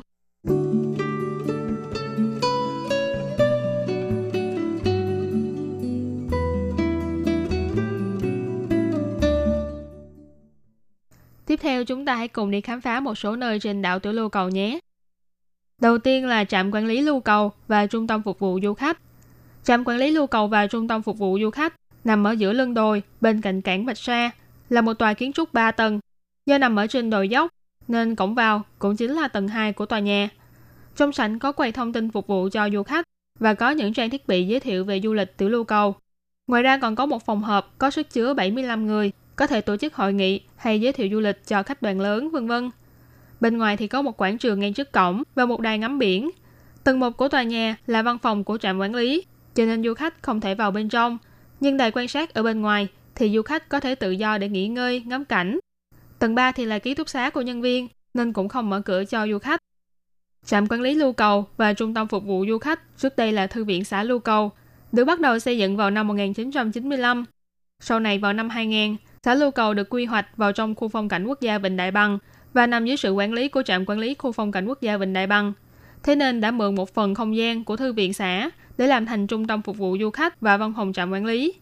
Tiếp theo chúng ta hãy cùng đi khám phá một số nơi trên đảo Tiểu Lưu Cầu nhé. Đầu tiên là trạm quản lý lưu cầu và trung tâm phục vụ du khách. Trạm quản lý lưu cầu và trung tâm phục vụ du khách nằm ở giữa lưng đồi bên cạnh cảng Bạch Sa, là một tòa kiến trúc 3 tầng. Do nằm ở trên đồi dốc nên cổng vào cũng chính là tầng 2 của tòa nhà. Trong sảnh có quầy thông tin phục vụ cho du khách và có những trang thiết bị giới thiệu về du lịch tiểu lưu cầu. Ngoài ra còn có một phòng họp có sức chứa 75 người, có thể tổ chức hội nghị hay giới thiệu du lịch cho khách đoàn lớn, vân vân. Bên ngoài thì có một quảng trường ngay trước cổng và một đài ngắm biển. Tầng một của tòa nhà là văn phòng của trạm quản lý, cho nên du khách không thể vào bên trong. Nhưng đài quan sát ở bên ngoài thì du khách có thể tự do để nghỉ ngơi, ngắm cảnh. Tầng 3 thì là ký túc xá của nhân viên, nên cũng không mở cửa cho du khách. Trạm quản lý lưu cầu và trung tâm phục vụ du khách trước đây là thư viện xã lưu cầu, được bắt đầu xây dựng vào năm 1995. Sau này vào năm 2000, xã lưu cầu được quy hoạch vào trong khu phong cảnh quốc gia Vịnh Đại Bằng và nằm dưới sự quản lý của trạm quản lý khu phong cảnh quốc gia Vịnh Đại Bằng. Thế nên đã mượn một phần không gian của thư viện xã để làm thành trung tâm phục vụ du khách và văn phòng trạm quản lý.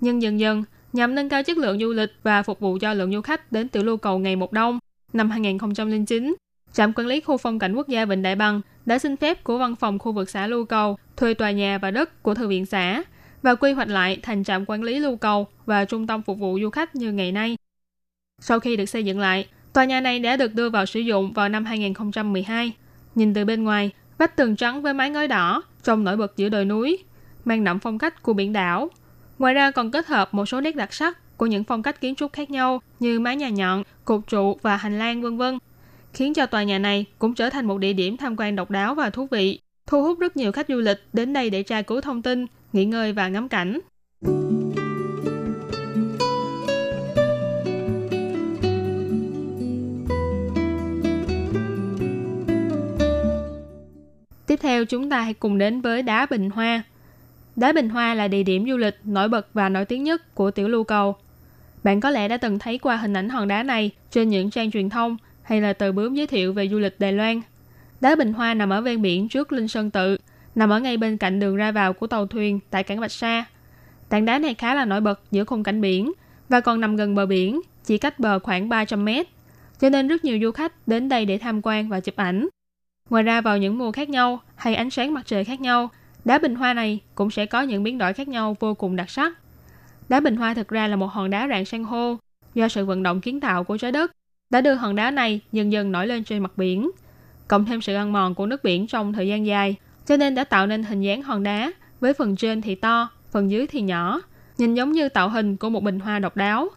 Nhưng dần dần, nhằm nâng cao chất lượng du lịch và phục vụ cho lượng du khách đến tiểu lưu cầu ngày một đông, năm 2009, trạm quản lý khu phong cảnh quốc gia Vịnh Đại Bằng đã xin phép của văn phòng khu vực xã Lưu Cầu thuê tòa nhà và đất của thư viện xã và quy hoạch lại thành trạm quản lý Lưu Cầu và trung tâm phục vụ du khách như ngày nay. Sau khi được xây dựng lại, tòa nhà này đã được đưa vào sử dụng vào năm 2012. Nhìn từ bên ngoài, vách tường trắng với mái ngói đỏ trông nổi bật giữa đồi núi, mang đậm phong cách của biển đảo. Ngoài ra còn kết hợp một số nét đặc sắc của những phong cách kiến trúc khác nhau như mái nhà nhọn, cột trụ và hành lang vân vân, khiến cho tòa nhà này cũng trở thành một địa điểm tham quan độc đáo và thú vị, thu hút rất nhiều khách du lịch đến đây để tra cứu thông tin, nghỉ ngơi và ngắm cảnh. Tiếp theo chúng ta hãy cùng đến với đá Bình Hoa. Đá Bình Hoa là địa điểm du lịch nổi bật và nổi tiếng nhất của tiểu lưu cầu. Bạn có lẽ đã từng thấy qua hình ảnh hòn đá này trên những trang truyền thông hay là tờ bướm giới thiệu về du lịch Đài Loan. Đá Bình Hoa nằm ở ven biển trước Linh Sơn Tự, nằm ở ngay bên cạnh đường ra vào của tàu thuyền tại cảng Bạch Sa. Tảng đá này khá là nổi bật giữa khung cảnh biển và còn nằm gần bờ biển, chỉ cách bờ khoảng 300 mét. Cho nên rất nhiều du khách đến đây để tham quan và chụp ảnh. Ngoài ra vào những mùa khác nhau hay ánh sáng mặt trời khác nhau, đá bình hoa này cũng sẽ có những biến đổi khác nhau vô cùng đặc sắc. Đá bình hoa thực ra là một hòn đá rạn san hô, do sự vận động kiến tạo của trái đất đã đưa hòn đá này dần dần nổi lên trên mặt biển. cộng thêm sự ăn mòn của nước biển trong thời gian dài, cho nên đã tạo nên hình dáng hòn đá với phần trên thì to, phần dưới thì nhỏ, nhìn giống như tạo hình của một bình hoa độc đáo.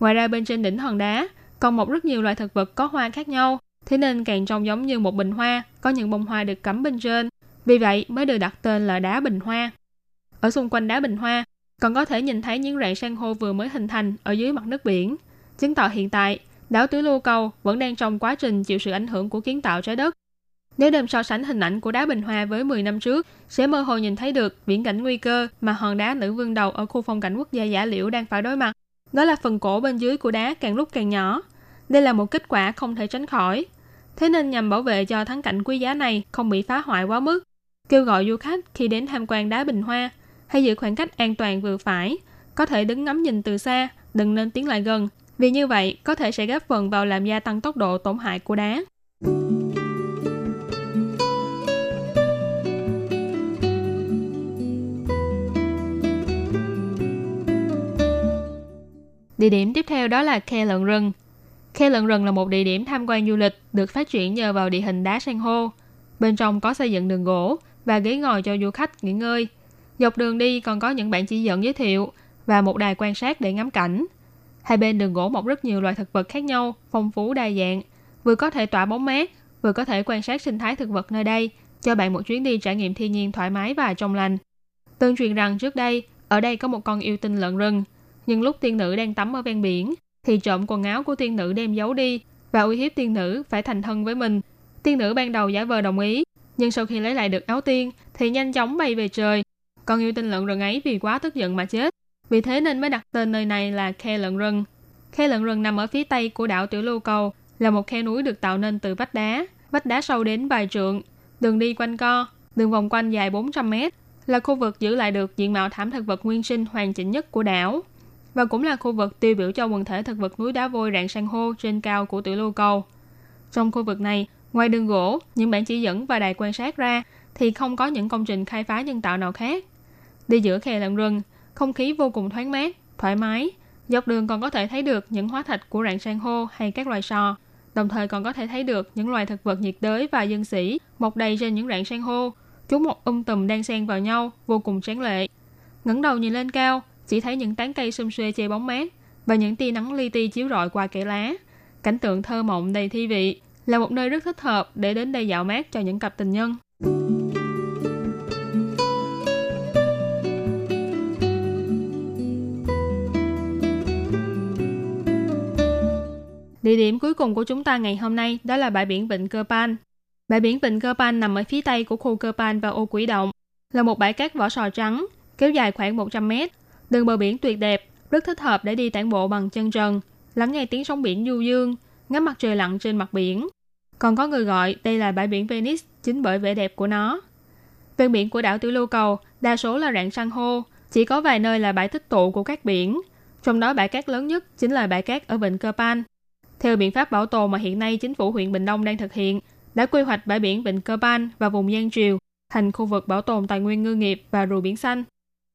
Ngoài ra bên trên đỉnh hòn đá còn mọc rất nhiều loại thực vật có hoa khác nhau, thế nên càng trông giống như một bình hoa có những bông hoa được cắm bên trên. Vì vậy mới được đặt tên là đá bình hoa. Ở xung quanh đá bình hoa còn có thể nhìn thấy những rạn san hô vừa mới hình thành ở dưới mặt nước biển, chứng tỏ hiện tại đảo Tứ lô Cầu vẫn đang trong quá trình chịu sự ảnh hưởng của kiến tạo trái đất. Nếu đem so sánh hình ảnh của đá Bình Hoa với 10 năm trước, sẽ mơ hồ nhìn thấy được viễn cảnh nguy cơ mà hòn đá nữ vương đầu ở khu phong cảnh quốc gia giả liễu đang phải đối mặt. Đó là phần cổ bên dưới của đá càng lúc càng nhỏ. Đây là một kết quả không thể tránh khỏi. Thế nên nhằm bảo vệ cho thắng cảnh quý giá này không bị phá hoại quá mức, kêu gọi du khách khi đến tham quan đá Bình Hoa hay giữ khoảng cách an toàn vừa phải, có thể đứng ngắm nhìn từ xa, đừng nên tiến lại gần, vì như vậy có thể sẽ góp phần vào làm gia tăng tốc độ tổn hại của đá. Địa điểm tiếp theo đó là khe lợn rừng. Khe lợn rừng là một địa điểm tham quan du lịch được phát triển nhờ vào địa hình đá san hô. Bên trong có xây dựng đường gỗ và ghế ngồi cho du khách nghỉ ngơi. Dọc đường đi còn có những bản chỉ dẫn giới thiệu và một đài quan sát để ngắm cảnh. Hai bên đường gỗ mọc rất nhiều loại thực vật khác nhau, phong phú đa dạng, vừa có thể tỏa bóng mát, vừa có thể quan sát sinh thái thực vật nơi đây, cho bạn một chuyến đi trải nghiệm thiên nhiên thoải mái và trong lành. Tương truyền rằng trước đây, ở đây có một con yêu tinh lợn rừng, nhưng lúc tiên nữ đang tắm ở ven biển, thì trộm quần áo của tiên nữ đem giấu đi và uy hiếp tiên nữ phải thành thân với mình. Tiên nữ ban đầu giả vờ đồng ý, nhưng sau khi lấy lại được áo tiên thì nhanh chóng bay về trời. Con yêu tinh lợn rừng ấy vì quá tức giận mà chết. Vì thế nên mới đặt tên nơi này là khe lợn rừng. Khe lợn rừng nằm ở phía tây của đảo Tiểu Lưu Cầu, là một khe núi được tạo nên từ vách đá, vách đá sâu đến vài trượng, đường đi quanh co, đường vòng quanh dài 400 mét, là khu vực giữ lại được diện mạo thảm thực vật nguyên sinh hoàn chỉnh nhất của đảo và cũng là khu vực tiêu biểu cho quần thể thực vật núi đá vôi rạn san hô trên cao của Tiểu Lưu Cầu. Trong khu vực này, ngoài đường gỗ, những bản chỉ dẫn và đài quan sát ra, thì không có những công trình khai phá nhân tạo nào khác. Đi giữa khe lợn rừng, không khí vô cùng thoáng mát, thoải mái. Dọc đường còn có thể thấy được những hóa thạch của rạn san hô hay các loài sò. Đồng thời còn có thể thấy được những loài thực vật nhiệt đới và dân sĩ mọc đầy trên những rạn san hô. Chúng một um tùm đang xen vào nhau, vô cùng tráng lệ. ngẩng đầu nhìn lên cao, chỉ thấy những tán cây xum xuê che bóng mát và những tia nắng li ti chiếu rọi qua kẽ lá. Cảnh tượng thơ mộng đầy thi vị là một nơi rất thích hợp để đến đây dạo mát cho những cặp tình nhân. Địa điểm cuối cùng của chúng ta ngày hôm nay đó là bãi biển Vịnh Cơ Pan. Bãi biển Vịnh Cơ Pan nằm ở phía tây của khu Cơ Pan và ô Quỷ Động, là một bãi cát vỏ sò trắng, kéo dài khoảng 100 mét. Đường bờ biển tuyệt đẹp, rất thích hợp để đi tản bộ bằng chân trần, lắng nghe tiếng sóng biển du dương, ngắm mặt trời lặn trên mặt biển. Còn có người gọi đây là bãi biển Venice chính bởi vẻ đẹp của nó. Ven biển của đảo Tiểu Lưu Cầu đa số là rạn san hô, chỉ có vài nơi là bãi tích tụ của các biển. Trong đó bãi cát lớn nhất chính là bãi cát ở Vịnh Cơ Pan, theo biện pháp bảo tồn mà hiện nay chính phủ huyện Bình Đông đang thực hiện, đã quy hoạch bãi biển Vịnh Cơ Ban và vùng Giang Triều thành khu vực bảo tồn tài nguyên ngư nghiệp và rùa biển xanh.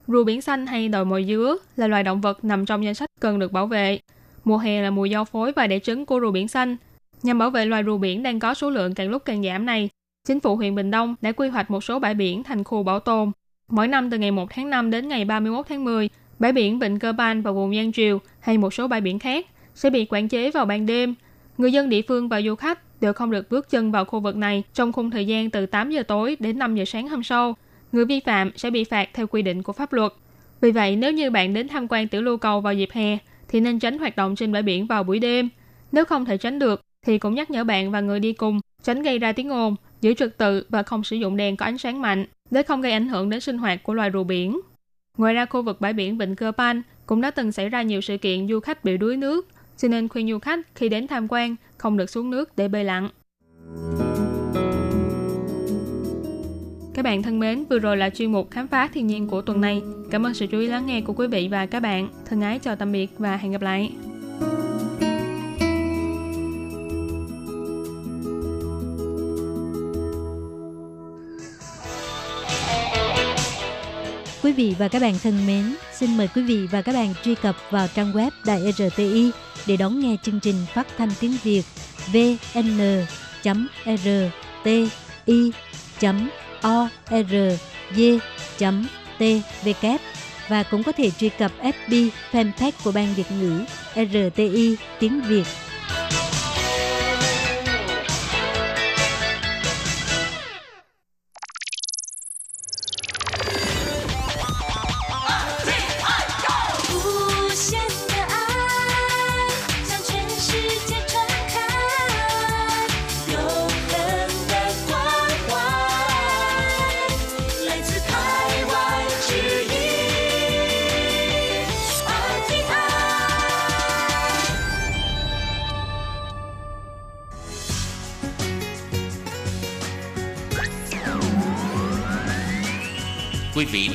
Rùa biển xanh hay đồi mồi dứa là loài động vật nằm trong danh sách cần được bảo vệ. Mùa hè là mùa giao phối và đẻ trứng của rùa biển xanh. Nhằm bảo vệ loài rùa biển đang có số lượng càng lúc càng giảm này, chính phủ huyện Bình Đông đã quy hoạch một số bãi biển thành khu bảo tồn. Mỗi năm từ ngày 1 tháng 5 đến ngày 31 tháng 10, bãi biển Vịnh Cơ Ban và vùng Giang Triều hay một số bãi biển khác sẽ bị quản chế vào ban đêm. Người dân địa phương và du khách đều không được bước chân vào khu vực này trong khung thời gian từ 8 giờ tối đến 5 giờ sáng hôm sau. Người vi phạm sẽ bị phạt theo quy định của pháp luật. Vì vậy, nếu như bạn đến tham quan tiểu lưu cầu vào dịp hè, thì nên tránh hoạt động trên bãi biển vào buổi đêm. Nếu không thể tránh được, thì cũng nhắc nhở bạn và người đi cùng tránh gây ra tiếng ồn, giữ trật tự và không sử dụng đèn có ánh sáng mạnh để không gây ảnh hưởng đến sinh hoạt của loài rùa biển. Ngoài ra, khu vực bãi biển Vịnh Cơ Pan cũng đã từng xảy ra nhiều sự kiện du khách bị đuối nước, cho nên khuyên du khách khi đến tham quan không được xuống nước để bơi lặn. Các bạn thân mến, vừa rồi là chuyên mục khám phá thiên nhiên của tuần này. Cảm ơn sự chú ý lắng nghe của quý vị và các bạn. Thân ái chào tạm biệt và hẹn gặp lại. Quý vị và các bạn thân mến, xin mời quý vị và các bạn truy cập vào trang web Đài RTI để đón nghe chương trình phát thanh tiếng Việt vn.r o r g t v và cũng có thể truy cập FB fanpage của Ban Việt ngữ RTI tiếng Việt.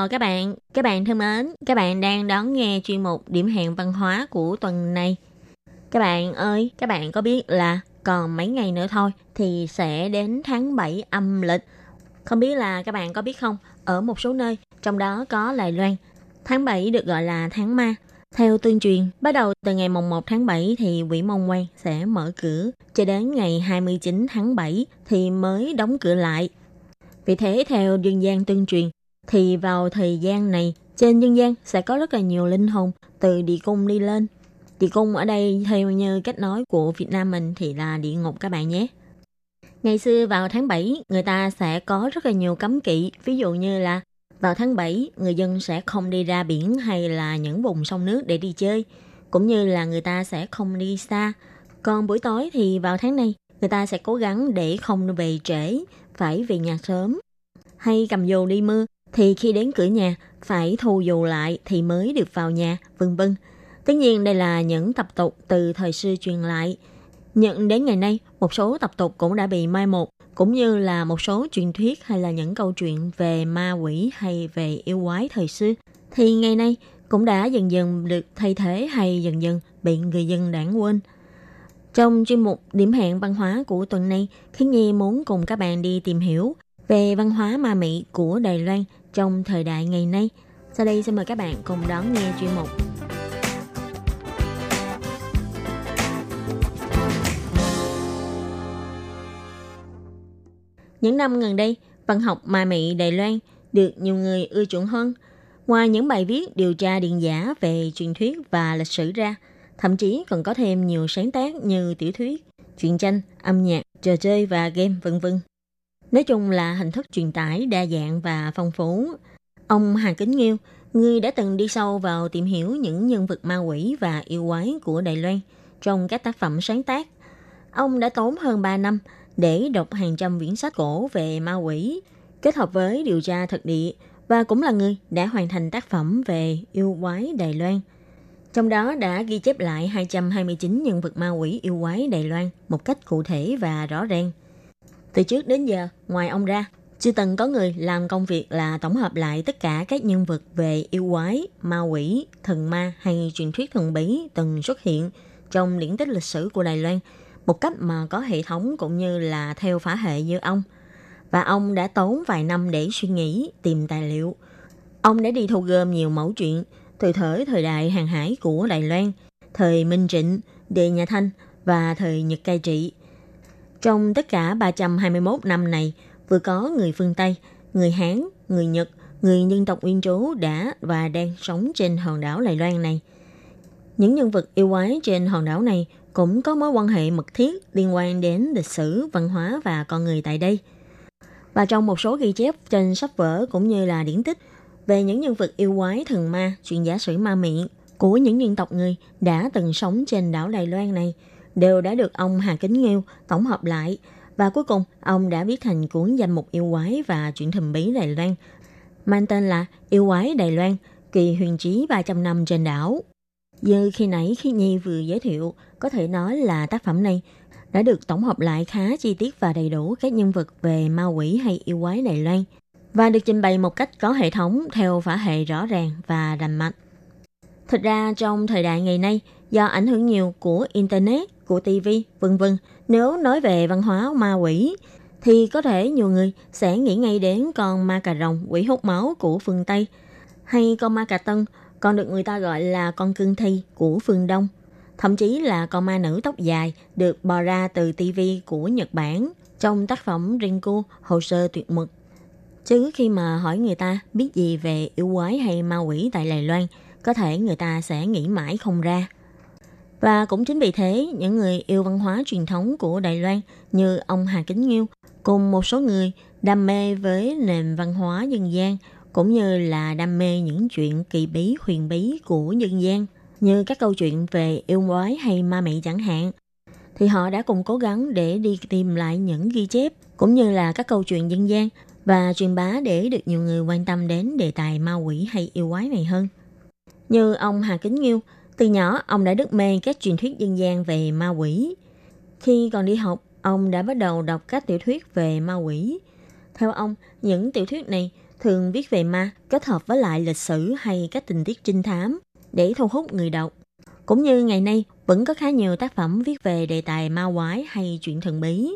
Ờ, các bạn. Các bạn thân mến, các bạn đang đón nghe chuyên mục điểm hẹn văn hóa của tuần này. Các bạn ơi, các bạn có biết là còn mấy ngày nữa thôi thì sẽ đến tháng 7 âm lịch. Không biết là các bạn có biết không, ở một số nơi, trong đó có Đài Loan, tháng 7 được gọi là tháng ma. Theo tuyên truyền, bắt đầu từ ngày mùng 1 tháng 7 thì quỹ mông quan sẽ mở cửa, cho đến ngày 29 tháng 7 thì mới đóng cửa lại. Vì thế, theo dân gian tuyên truyền, thì vào thời gian này trên nhân gian sẽ có rất là nhiều linh hồn từ địa cung đi lên. Địa cung ở đây theo như cách nói của Việt Nam mình thì là địa ngục các bạn nhé. Ngày xưa vào tháng 7 người ta sẽ có rất là nhiều cấm kỵ, ví dụ như là vào tháng 7 người dân sẽ không đi ra biển hay là những vùng sông nước để đi chơi, cũng như là người ta sẽ không đi xa. Còn buổi tối thì vào tháng này người ta sẽ cố gắng để không về trễ, phải về nhà sớm. Hay cầm dù đi mưa thì khi đến cửa nhà phải thu dù lại thì mới được vào nhà, vân vân. Tất nhiên đây là những tập tục từ thời xưa truyền lại. Nhận đến ngày nay, một số tập tục cũng đã bị mai một, cũng như là một số truyền thuyết hay là những câu chuyện về ma quỷ hay về yêu quái thời xưa. Thì ngày nay cũng đã dần dần được thay thế hay dần dần bị người dân đảng quên. Trong chuyên mục điểm hẹn văn hóa của tuần này, Khiến Nhi muốn cùng các bạn đi tìm hiểu về văn hóa ma mị của Đài Loan trong thời đại ngày nay. Sau đây xin mời các bạn cùng đón nghe chuyên mục. Những năm gần đây, văn học ma mị Đài Loan được nhiều người ưa chuộng hơn. Ngoài những bài viết điều tra điện giả về truyền thuyết và lịch sử ra, thậm chí còn có thêm nhiều sáng tác như tiểu thuyết, truyện tranh, âm nhạc, trò chơi và game vân vân. Nói chung là hình thức truyền tải đa dạng và phong phú. Ông Hà Kính Nghiêu, người đã từng đi sâu vào tìm hiểu những nhân vật ma quỷ và yêu quái của Đài Loan trong các tác phẩm sáng tác. Ông đã tốn hơn 3 năm để đọc hàng trăm quyển sách cổ về ma quỷ, kết hợp với điều tra thực địa và cũng là người đã hoàn thành tác phẩm về yêu quái Đài Loan. Trong đó đã ghi chép lại 229 nhân vật ma quỷ yêu quái Đài Loan một cách cụ thể và rõ ràng. Từ trước đến giờ, ngoài ông ra, chưa từng có người làm công việc là tổng hợp lại tất cả các nhân vật về yêu quái, ma quỷ, thần ma hay truyền thuyết thần bí từng xuất hiện trong điển tích lịch sử của Đài Loan một cách mà có hệ thống cũng như là theo phả hệ như ông. Và ông đã tốn vài năm để suy nghĩ, tìm tài liệu. Ông đã đi thu gom nhiều mẫu chuyện từ thời thời đại hàng hải của Đài Loan, thời Minh Trịnh, Đề Nhà Thanh và thời Nhật cai trị trong tất cả 321 năm này, vừa có người phương Tây, người Hán, người Nhật, người dân tộc nguyên trú đã và đang sống trên hòn đảo Đài Loan này. Những nhân vật yêu quái trên hòn đảo này cũng có mối quan hệ mật thiết liên quan đến lịch sử, văn hóa và con người tại đây. Và trong một số ghi chép trên sách vở cũng như là điển tích về những nhân vật yêu quái thần ma, chuyện giả sử ma miệng của những dân tộc người đã từng sống trên đảo Đài Loan này – đều đã được ông Hà Kính Nghiêu tổng hợp lại và cuối cùng ông đã viết thành cuốn danh mục yêu quái và chuyện thần bí Đài Loan mang tên là Yêu quái Đài Loan kỳ huyền trí 300 năm trên đảo. Như khi nãy khi Nhi vừa giới thiệu, có thể nói là tác phẩm này đã được tổng hợp lại khá chi tiết và đầy đủ các nhân vật về ma quỷ hay yêu quái Đài Loan và được trình bày một cách có hệ thống theo phả hệ rõ ràng và rành mạch. Thực ra trong thời đại ngày nay, do ảnh hưởng nhiều của Internet, của TV, vân vân, nếu nói về văn hóa ma quỷ, thì có thể nhiều người sẽ nghĩ ngay đến con ma cà rồng quỷ hút máu của phương Tây, hay con ma cà tân, còn được người ta gọi là con cương thi của phương Đông. Thậm chí là con ma nữ tóc dài được bò ra từ TV của Nhật Bản trong tác phẩm Rinku Hồ sơ tuyệt mực. Chứ khi mà hỏi người ta biết gì về yêu quái hay ma quỷ tại Đài Loan, có thể người ta sẽ nghĩ mãi không ra. Và cũng chính vì thế, những người yêu văn hóa truyền thống của Đài Loan như ông Hà Kính Nghiêu cùng một số người đam mê với nền văn hóa dân gian cũng như là đam mê những chuyện kỳ bí huyền bí của dân gian như các câu chuyện về yêu quái hay ma mị chẳng hạn thì họ đã cùng cố gắng để đi tìm lại những ghi chép cũng như là các câu chuyện dân gian và truyền bá để được nhiều người quan tâm đến đề tài ma quỷ hay yêu quái này hơn. Như ông Hà Kính Nghiêu, từ nhỏ ông đã đứt mê các truyền thuyết dân gian về ma quỷ. Khi còn đi học, ông đã bắt đầu đọc các tiểu thuyết về ma quỷ. Theo ông, những tiểu thuyết này thường viết về ma kết hợp với lại lịch sử hay các tình tiết trinh thám để thu hút người đọc. Cũng như ngày nay vẫn có khá nhiều tác phẩm viết về đề tài ma quái hay chuyện thần bí.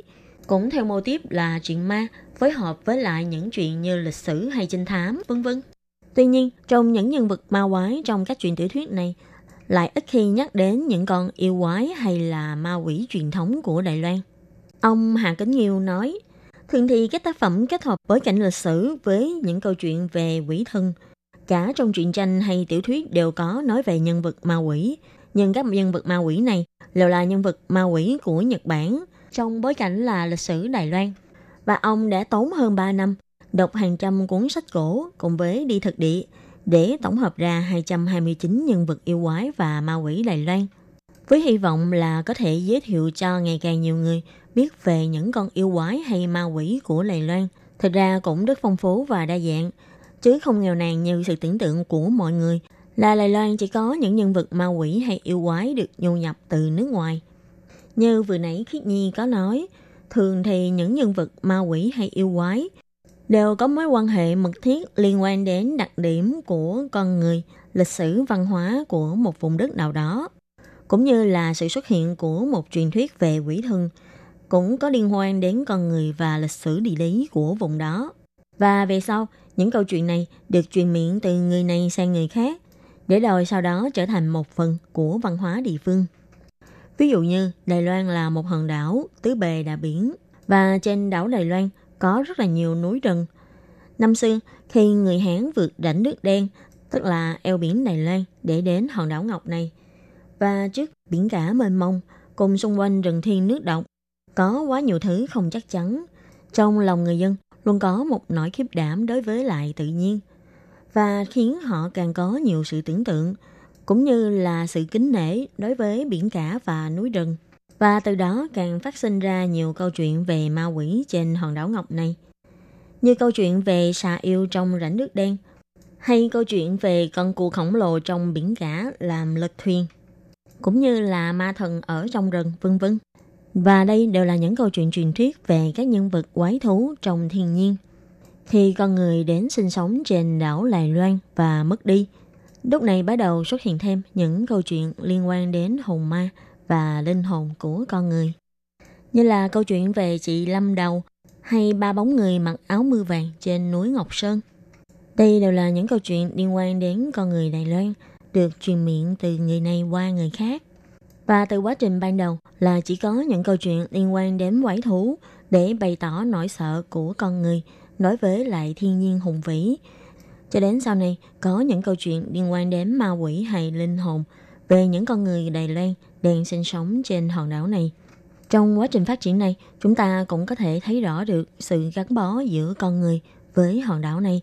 Cũng theo mô tiếp là chuyện ma phối hợp với lại những chuyện như lịch sử hay trinh thám, vân vân. Tuy nhiên, trong những nhân vật ma quái trong các chuyện tiểu thuyết này lại ít khi nhắc đến những con yêu quái hay là ma quỷ truyền thống của Đài Loan. Ông Hà Kính Nghiêu nói, thường thì các tác phẩm kết hợp bối cảnh lịch sử với những câu chuyện về quỷ thân. Cả trong truyện tranh hay tiểu thuyết đều có nói về nhân vật ma quỷ, nhưng các nhân vật ma quỷ này đều là nhân vật ma quỷ của Nhật Bản trong bối cảnh là lịch sử Đài Loan. Và ông đã tốn hơn 3 năm đọc hàng trăm cuốn sách cổ cùng với đi thực địa để tổng hợp ra 229 nhân vật yêu quái và ma quỷ Đài Loan. Với hy vọng là có thể giới thiệu cho ngày càng nhiều người biết về những con yêu quái hay ma quỷ của Đài Loan. Thật ra cũng rất phong phú và đa dạng, chứ không nghèo nàn như sự tưởng tượng của mọi người là Đài Loan chỉ có những nhân vật ma quỷ hay yêu quái được nhu nhập từ nước ngoài. Như vừa nãy Khiết Nhi có nói, thường thì những nhân vật ma quỷ hay yêu quái đều có mối quan hệ mật thiết liên quan đến đặc điểm của con người, lịch sử văn hóa của một vùng đất nào đó, cũng như là sự xuất hiện của một truyền thuyết về quỷ thần, cũng có liên quan đến con người và lịch sử địa lý của vùng đó. Và về sau, những câu chuyện này được truyền miệng từ người này sang người khác, để rồi sau đó trở thành một phần của văn hóa địa phương. Ví dụ như Đài Loan là một hòn đảo tứ bề đà biển và trên đảo Đài Loan có rất là nhiều núi rừng. Năm xưa, khi người Hán vượt rãnh nước đen, tức là eo biển Đài Loan để đến hòn đảo Ngọc này, và trước biển cả mênh mông cùng xung quanh rừng thiên nước động, có quá nhiều thứ không chắc chắn. Trong lòng người dân luôn có một nỗi khiếp đảm đối với lại tự nhiên và khiến họ càng có nhiều sự tưởng tượng cũng như là sự kính nể đối với biển cả và núi rừng. Và từ đó càng phát sinh ra nhiều câu chuyện về ma quỷ trên hòn đảo Ngọc này. Như câu chuyện về xà yêu trong rãnh nước đen, hay câu chuyện về con cua khổng lồ trong biển cả làm lật thuyền, cũng như là ma thần ở trong rừng, vân vân. Và đây đều là những câu chuyện truyền thuyết về các nhân vật quái thú trong thiên nhiên. thì con người đến sinh sống trên đảo Lài Loan và mất đi, lúc này bắt đầu xuất hiện thêm những câu chuyện liên quan đến hồn ma và linh hồn của con người. Như là câu chuyện về chị Lâm Đầu hay ba bóng người mặc áo mưa vàng trên núi Ngọc Sơn. Đây đều là những câu chuyện liên quan đến con người Đài Loan, được truyền miệng từ người này qua người khác. Và từ quá trình ban đầu là chỉ có những câu chuyện liên quan đến quái thú để bày tỏ nỗi sợ của con người đối với lại thiên nhiên hùng vĩ. Cho đến sau này, có những câu chuyện liên quan đến ma quỷ hay linh hồn về những con người Đài Loan đang sinh sống trên hòn đảo này. Trong quá trình phát triển này, chúng ta cũng có thể thấy rõ được sự gắn bó giữa con người với hòn đảo này.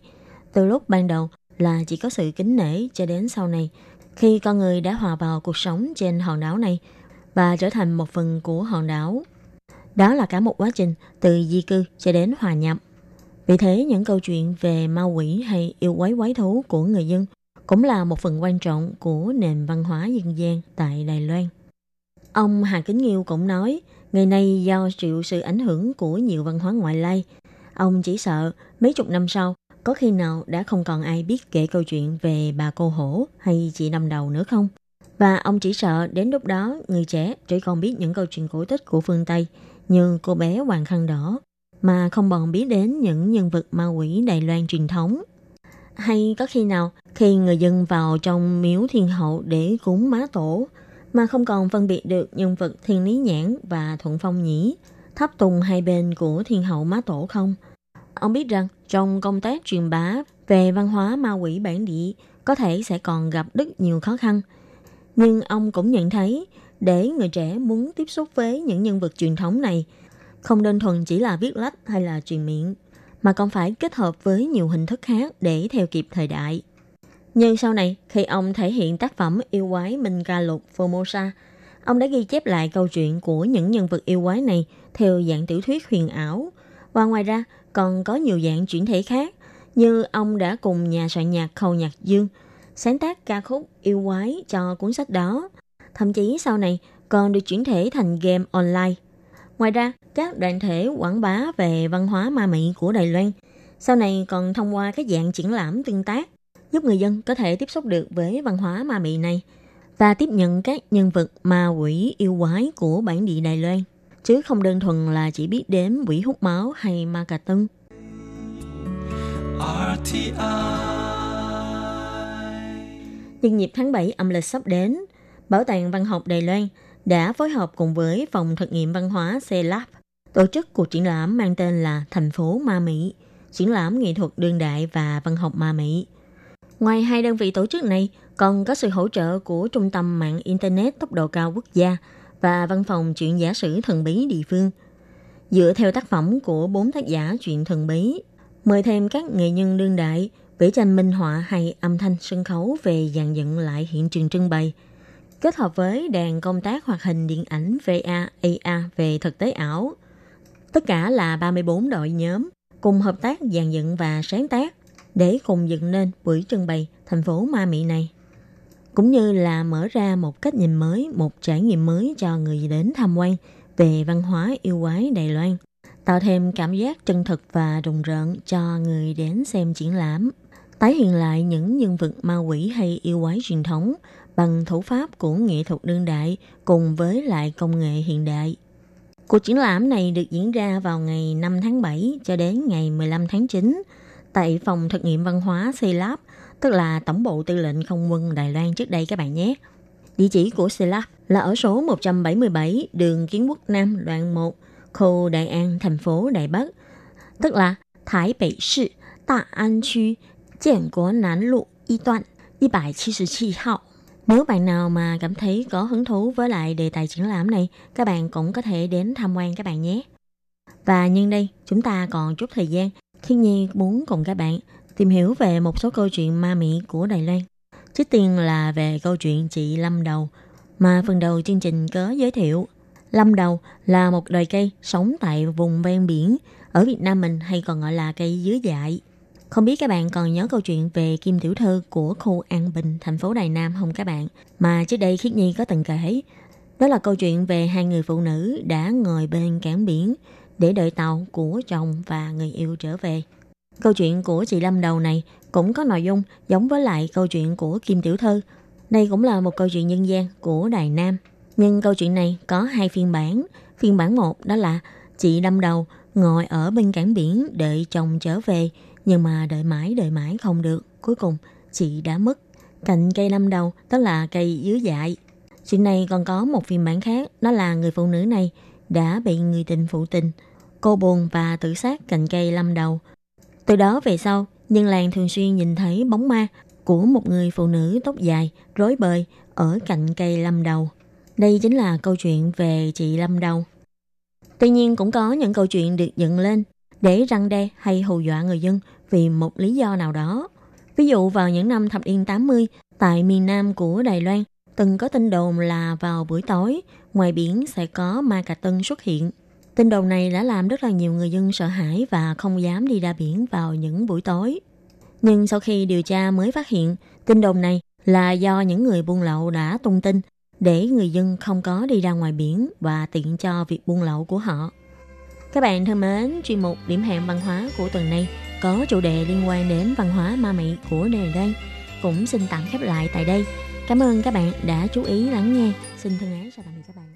Từ lúc ban đầu là chỉ có sự kính nể cho đến sau này, khi con người đã hòa vào cuộc sống trên hòn đảo này và trở thành một phần của hòn đảo. Đó là cả một quá trình từ di cư cho đến hòa nhập. Vì thế, những câu chuyện về ma quỷ hay yêu quái quái thú của người dân cũng là một phần quan trọng của nền văn hóa dân gian tại Đài Loan. Ông Hà Kính Nghiêu cũng nói, ngày nay do chịu sự ảnh hưởng của nhiều văn hóa ngoại lai, ông chỉ sợ mấy chục năm sau có khi nào đã không còn ai biết kể câu chuyện về bà cô hổ hay chị năm đầu nữa không? Và ông chỉ sợ đến lúc đó người trẻ chỉ còn biết những câu chuyện cổ tích của phương Tây như cô bé Hoàng Khăn Đỏ mà không còn biết đến những nhân vật ma quỷ Đài Loan truyền thống. Hay có khi nào khi người dân vào trong miếu thiên hậu để cúng má tổ mà không còn phân biệt được nhân vật thiên lý nhãn và thuận phong nhĩ, thấp tùng hai bên của thiên hậu má tổ không? Ông biết rằng trong công tác truyền bá về văn hóa ma quỷ bản địa có thể sẽ còn gặp rất nhiều khó khăn. Nhưng ông cũng nhận thấy để người trẻ muốn tiếp xúc với những nhân vật truyền thống này không đơn thuần chỉ là viết lách hay là truyền miệng mà còn phải kết hợp với nhiều hình thức khác để theo kịp thời đại. Nhưng sau này, khi ông thể hiện tác phẩm yêu quái Minh Ca Lục Formosa, ông đã ghi chép lại câu chuyện của những nhân vật yêu quái này theo dạng tiểu thuyết huyền ảo. Và ngoài ra, còn có nhiều dạng chuyển thể khác, như ông đã cùng nhà soạn nhạc Khâu Nhạc Dương sáng tác ca khúc yêu quái cho cuốn sách đó. Thậm chí sau này còn được chuyển thể thành game online. Ngoài ra, các đoàn thể quảng bá về văn hóa ma mị của Đài Loan sau này còn thông qua các dạng triển lãm tương tác giúp người dân có thể tiếp xúc được với văn hóa ma mị này và tiếp nhận các nhân vật ma quỷ yêu quái của bản địa Đài Loan, chứ không đơn thuần là chỉ biết đến quỷ hút máu hay ma cà tưng. Nhân dịp tháng 7 âm lịch sắp đến, Bảo tàng Văn học Đài Loan đã phối hợp cùng với Phòng Thực nghiệm Văn hóa CELAB tổ chức cuộc triển lãm mang tên là Thành phố Ma Mỹ, triển lãm nghệ thuật đương đại và văn học ma Mỹ. Ngoài hai đơn vị tổ chức này, còn có sự hỗ trợ của Trung tâm Mạng Internet tốc độ cao quốc gia và Văn phòng chuyện giả sử thần bí địa phương. Dựa theo tác phẩm của bốn tác giả chuyện thần bí, mời thêm các nghệ nhân đương đại, vẽ tranh minh họa hay âm thanh sân khấu về dàn dựng lại hiện trường trưng bày, kết hợp với đàn công tác hoạt hình điện ảnh VA, AR về thực tế ảo. Tất cả là 34 đội nhóm, cùng hợp tác dàn dựng và sáng tác để cùng dựng nên buổi trưng bày thành phố ma mị này. Cũng như là mở ra một cách nhìn mới, một trải nghiệm mới cho người đến tham quan về văn hóa yêu quái Đài Loan, tạo thêm cảm giác chân thực và rùng rợn cho người đến xem triển lãm, tái hiện lại những nhân vật ma quỷ hay yêu quái truyền thống bằng thủ pháp của nghệ thuật đương đại cùng với lại công nghệ hiện đại. Cuộc triển lãm này được diễn ra vào ngày 5 tháng 7 cho đến ngày 15 tháng 9 tại phòng thực nghiệm văn hóa CELAB, tức là Tổng bộ Tư lệnh Không quân Đài Loan trước đây các bạn nhé. Địa chỉ của CELAB là ở số 177 đường Kiến Quốc Nam đoạn 1, khu Đại An, thành phố Đài Bắc, tức là Thái Bắc Sư, Tạ An Chu, Giảng Quốc Nam Lộ, Y Toàn, 177 Hậu Nếu bạn nào mà cảm thấy có hứng thú với lại đề tài triển lãm này, các bạn cũng có thể đến tham quan các bạn nhé. Và nhân đây, chúng ta còn chút thời gian Thiên Nhi muốn cùng các bạn tìm hiểu về một số câu chuyện ma mị của Đài Loan. Trước tiên là về câu chuyện chị Lâm Đầu, mà phần đầu chương trình có giới thiệu. Lâm Đầu là một loài cây sống tại vùng ven biển, ở Việt Nam mình hay còn gọi là cây dứa dại. Không biết các bạn còn nhớ câu chuyện về Kim Tiểu Thư của khu An Bình, thành phố Đài Nam không các bạn? Mà trước đây Khiết Nhi có từng kể. Đó là câu chuyện về hai người phụ nữ đã ngồi bên cảng biển để đợi tàu của chồng và người yêu trở về. Câu chuyện của chị Lâm đầu này cũng có nội dung giống với lại câu chuyện của Kim Tiểu Thư. Đây cũng là một câu chuyện nhân gian của Đài Nam. Nhưng câu chuyện này có hai phiên bản. Phiên bản một đó là chị Lâm đầu ngồi ở bên cảng biển đợi chồng trở về, nhưng mà đợi mãi đợi mãi không được. Cuối cùng chị đã mất. Cạnh cây lâm đầu đó là cây dứa dại. Chuyện này còn có một phiên bản khác, đó là người phụ nữ này đã bị người tình phụ tình. Cô buồn và tự sát cành cây lâm đầu. Từ đó về sau, nhân làng thường xuyên nhìn thấy bóng ma của một người phụ nữ tóc dài, rối bời ở cạnh cây lâm đầu. Đây chính là câu chuyện về chị lâm đầu. Tuy nhiên cũng có những câu chuyện được dựng lên để răng đe hay hù dọa người dân vì một lý do nào đó. Ví dụ vào những năm thập niên 80, tại miền Nam của Đài Loan, từng có tin đồn là vào buổi tối, ngoài biển sẽ có ma cà tân xuất hiện. Tin đồn này đã làm rất là nhiều người dân sợ hãi và không dám đi ra biển vào những buổi tối. Nhưng sau khi điều tra mới phát hiện, tin đồn này là do những người buôn lậu đã tung tin để người dân không có đi ra ngoài biển và tiện cho việc buôn lậu của họ. Các bạn thân mến, chuyên mục điểm hẹn văn hóa của tuần này có chủ đề liên quan đến văn hóa ma mị của nơi đây cũng xin tạm khép lại tại đây. Cảm ơn các bạn đã chú ý lắng nghe. Xin thân ái chào tạm biệt các bạn.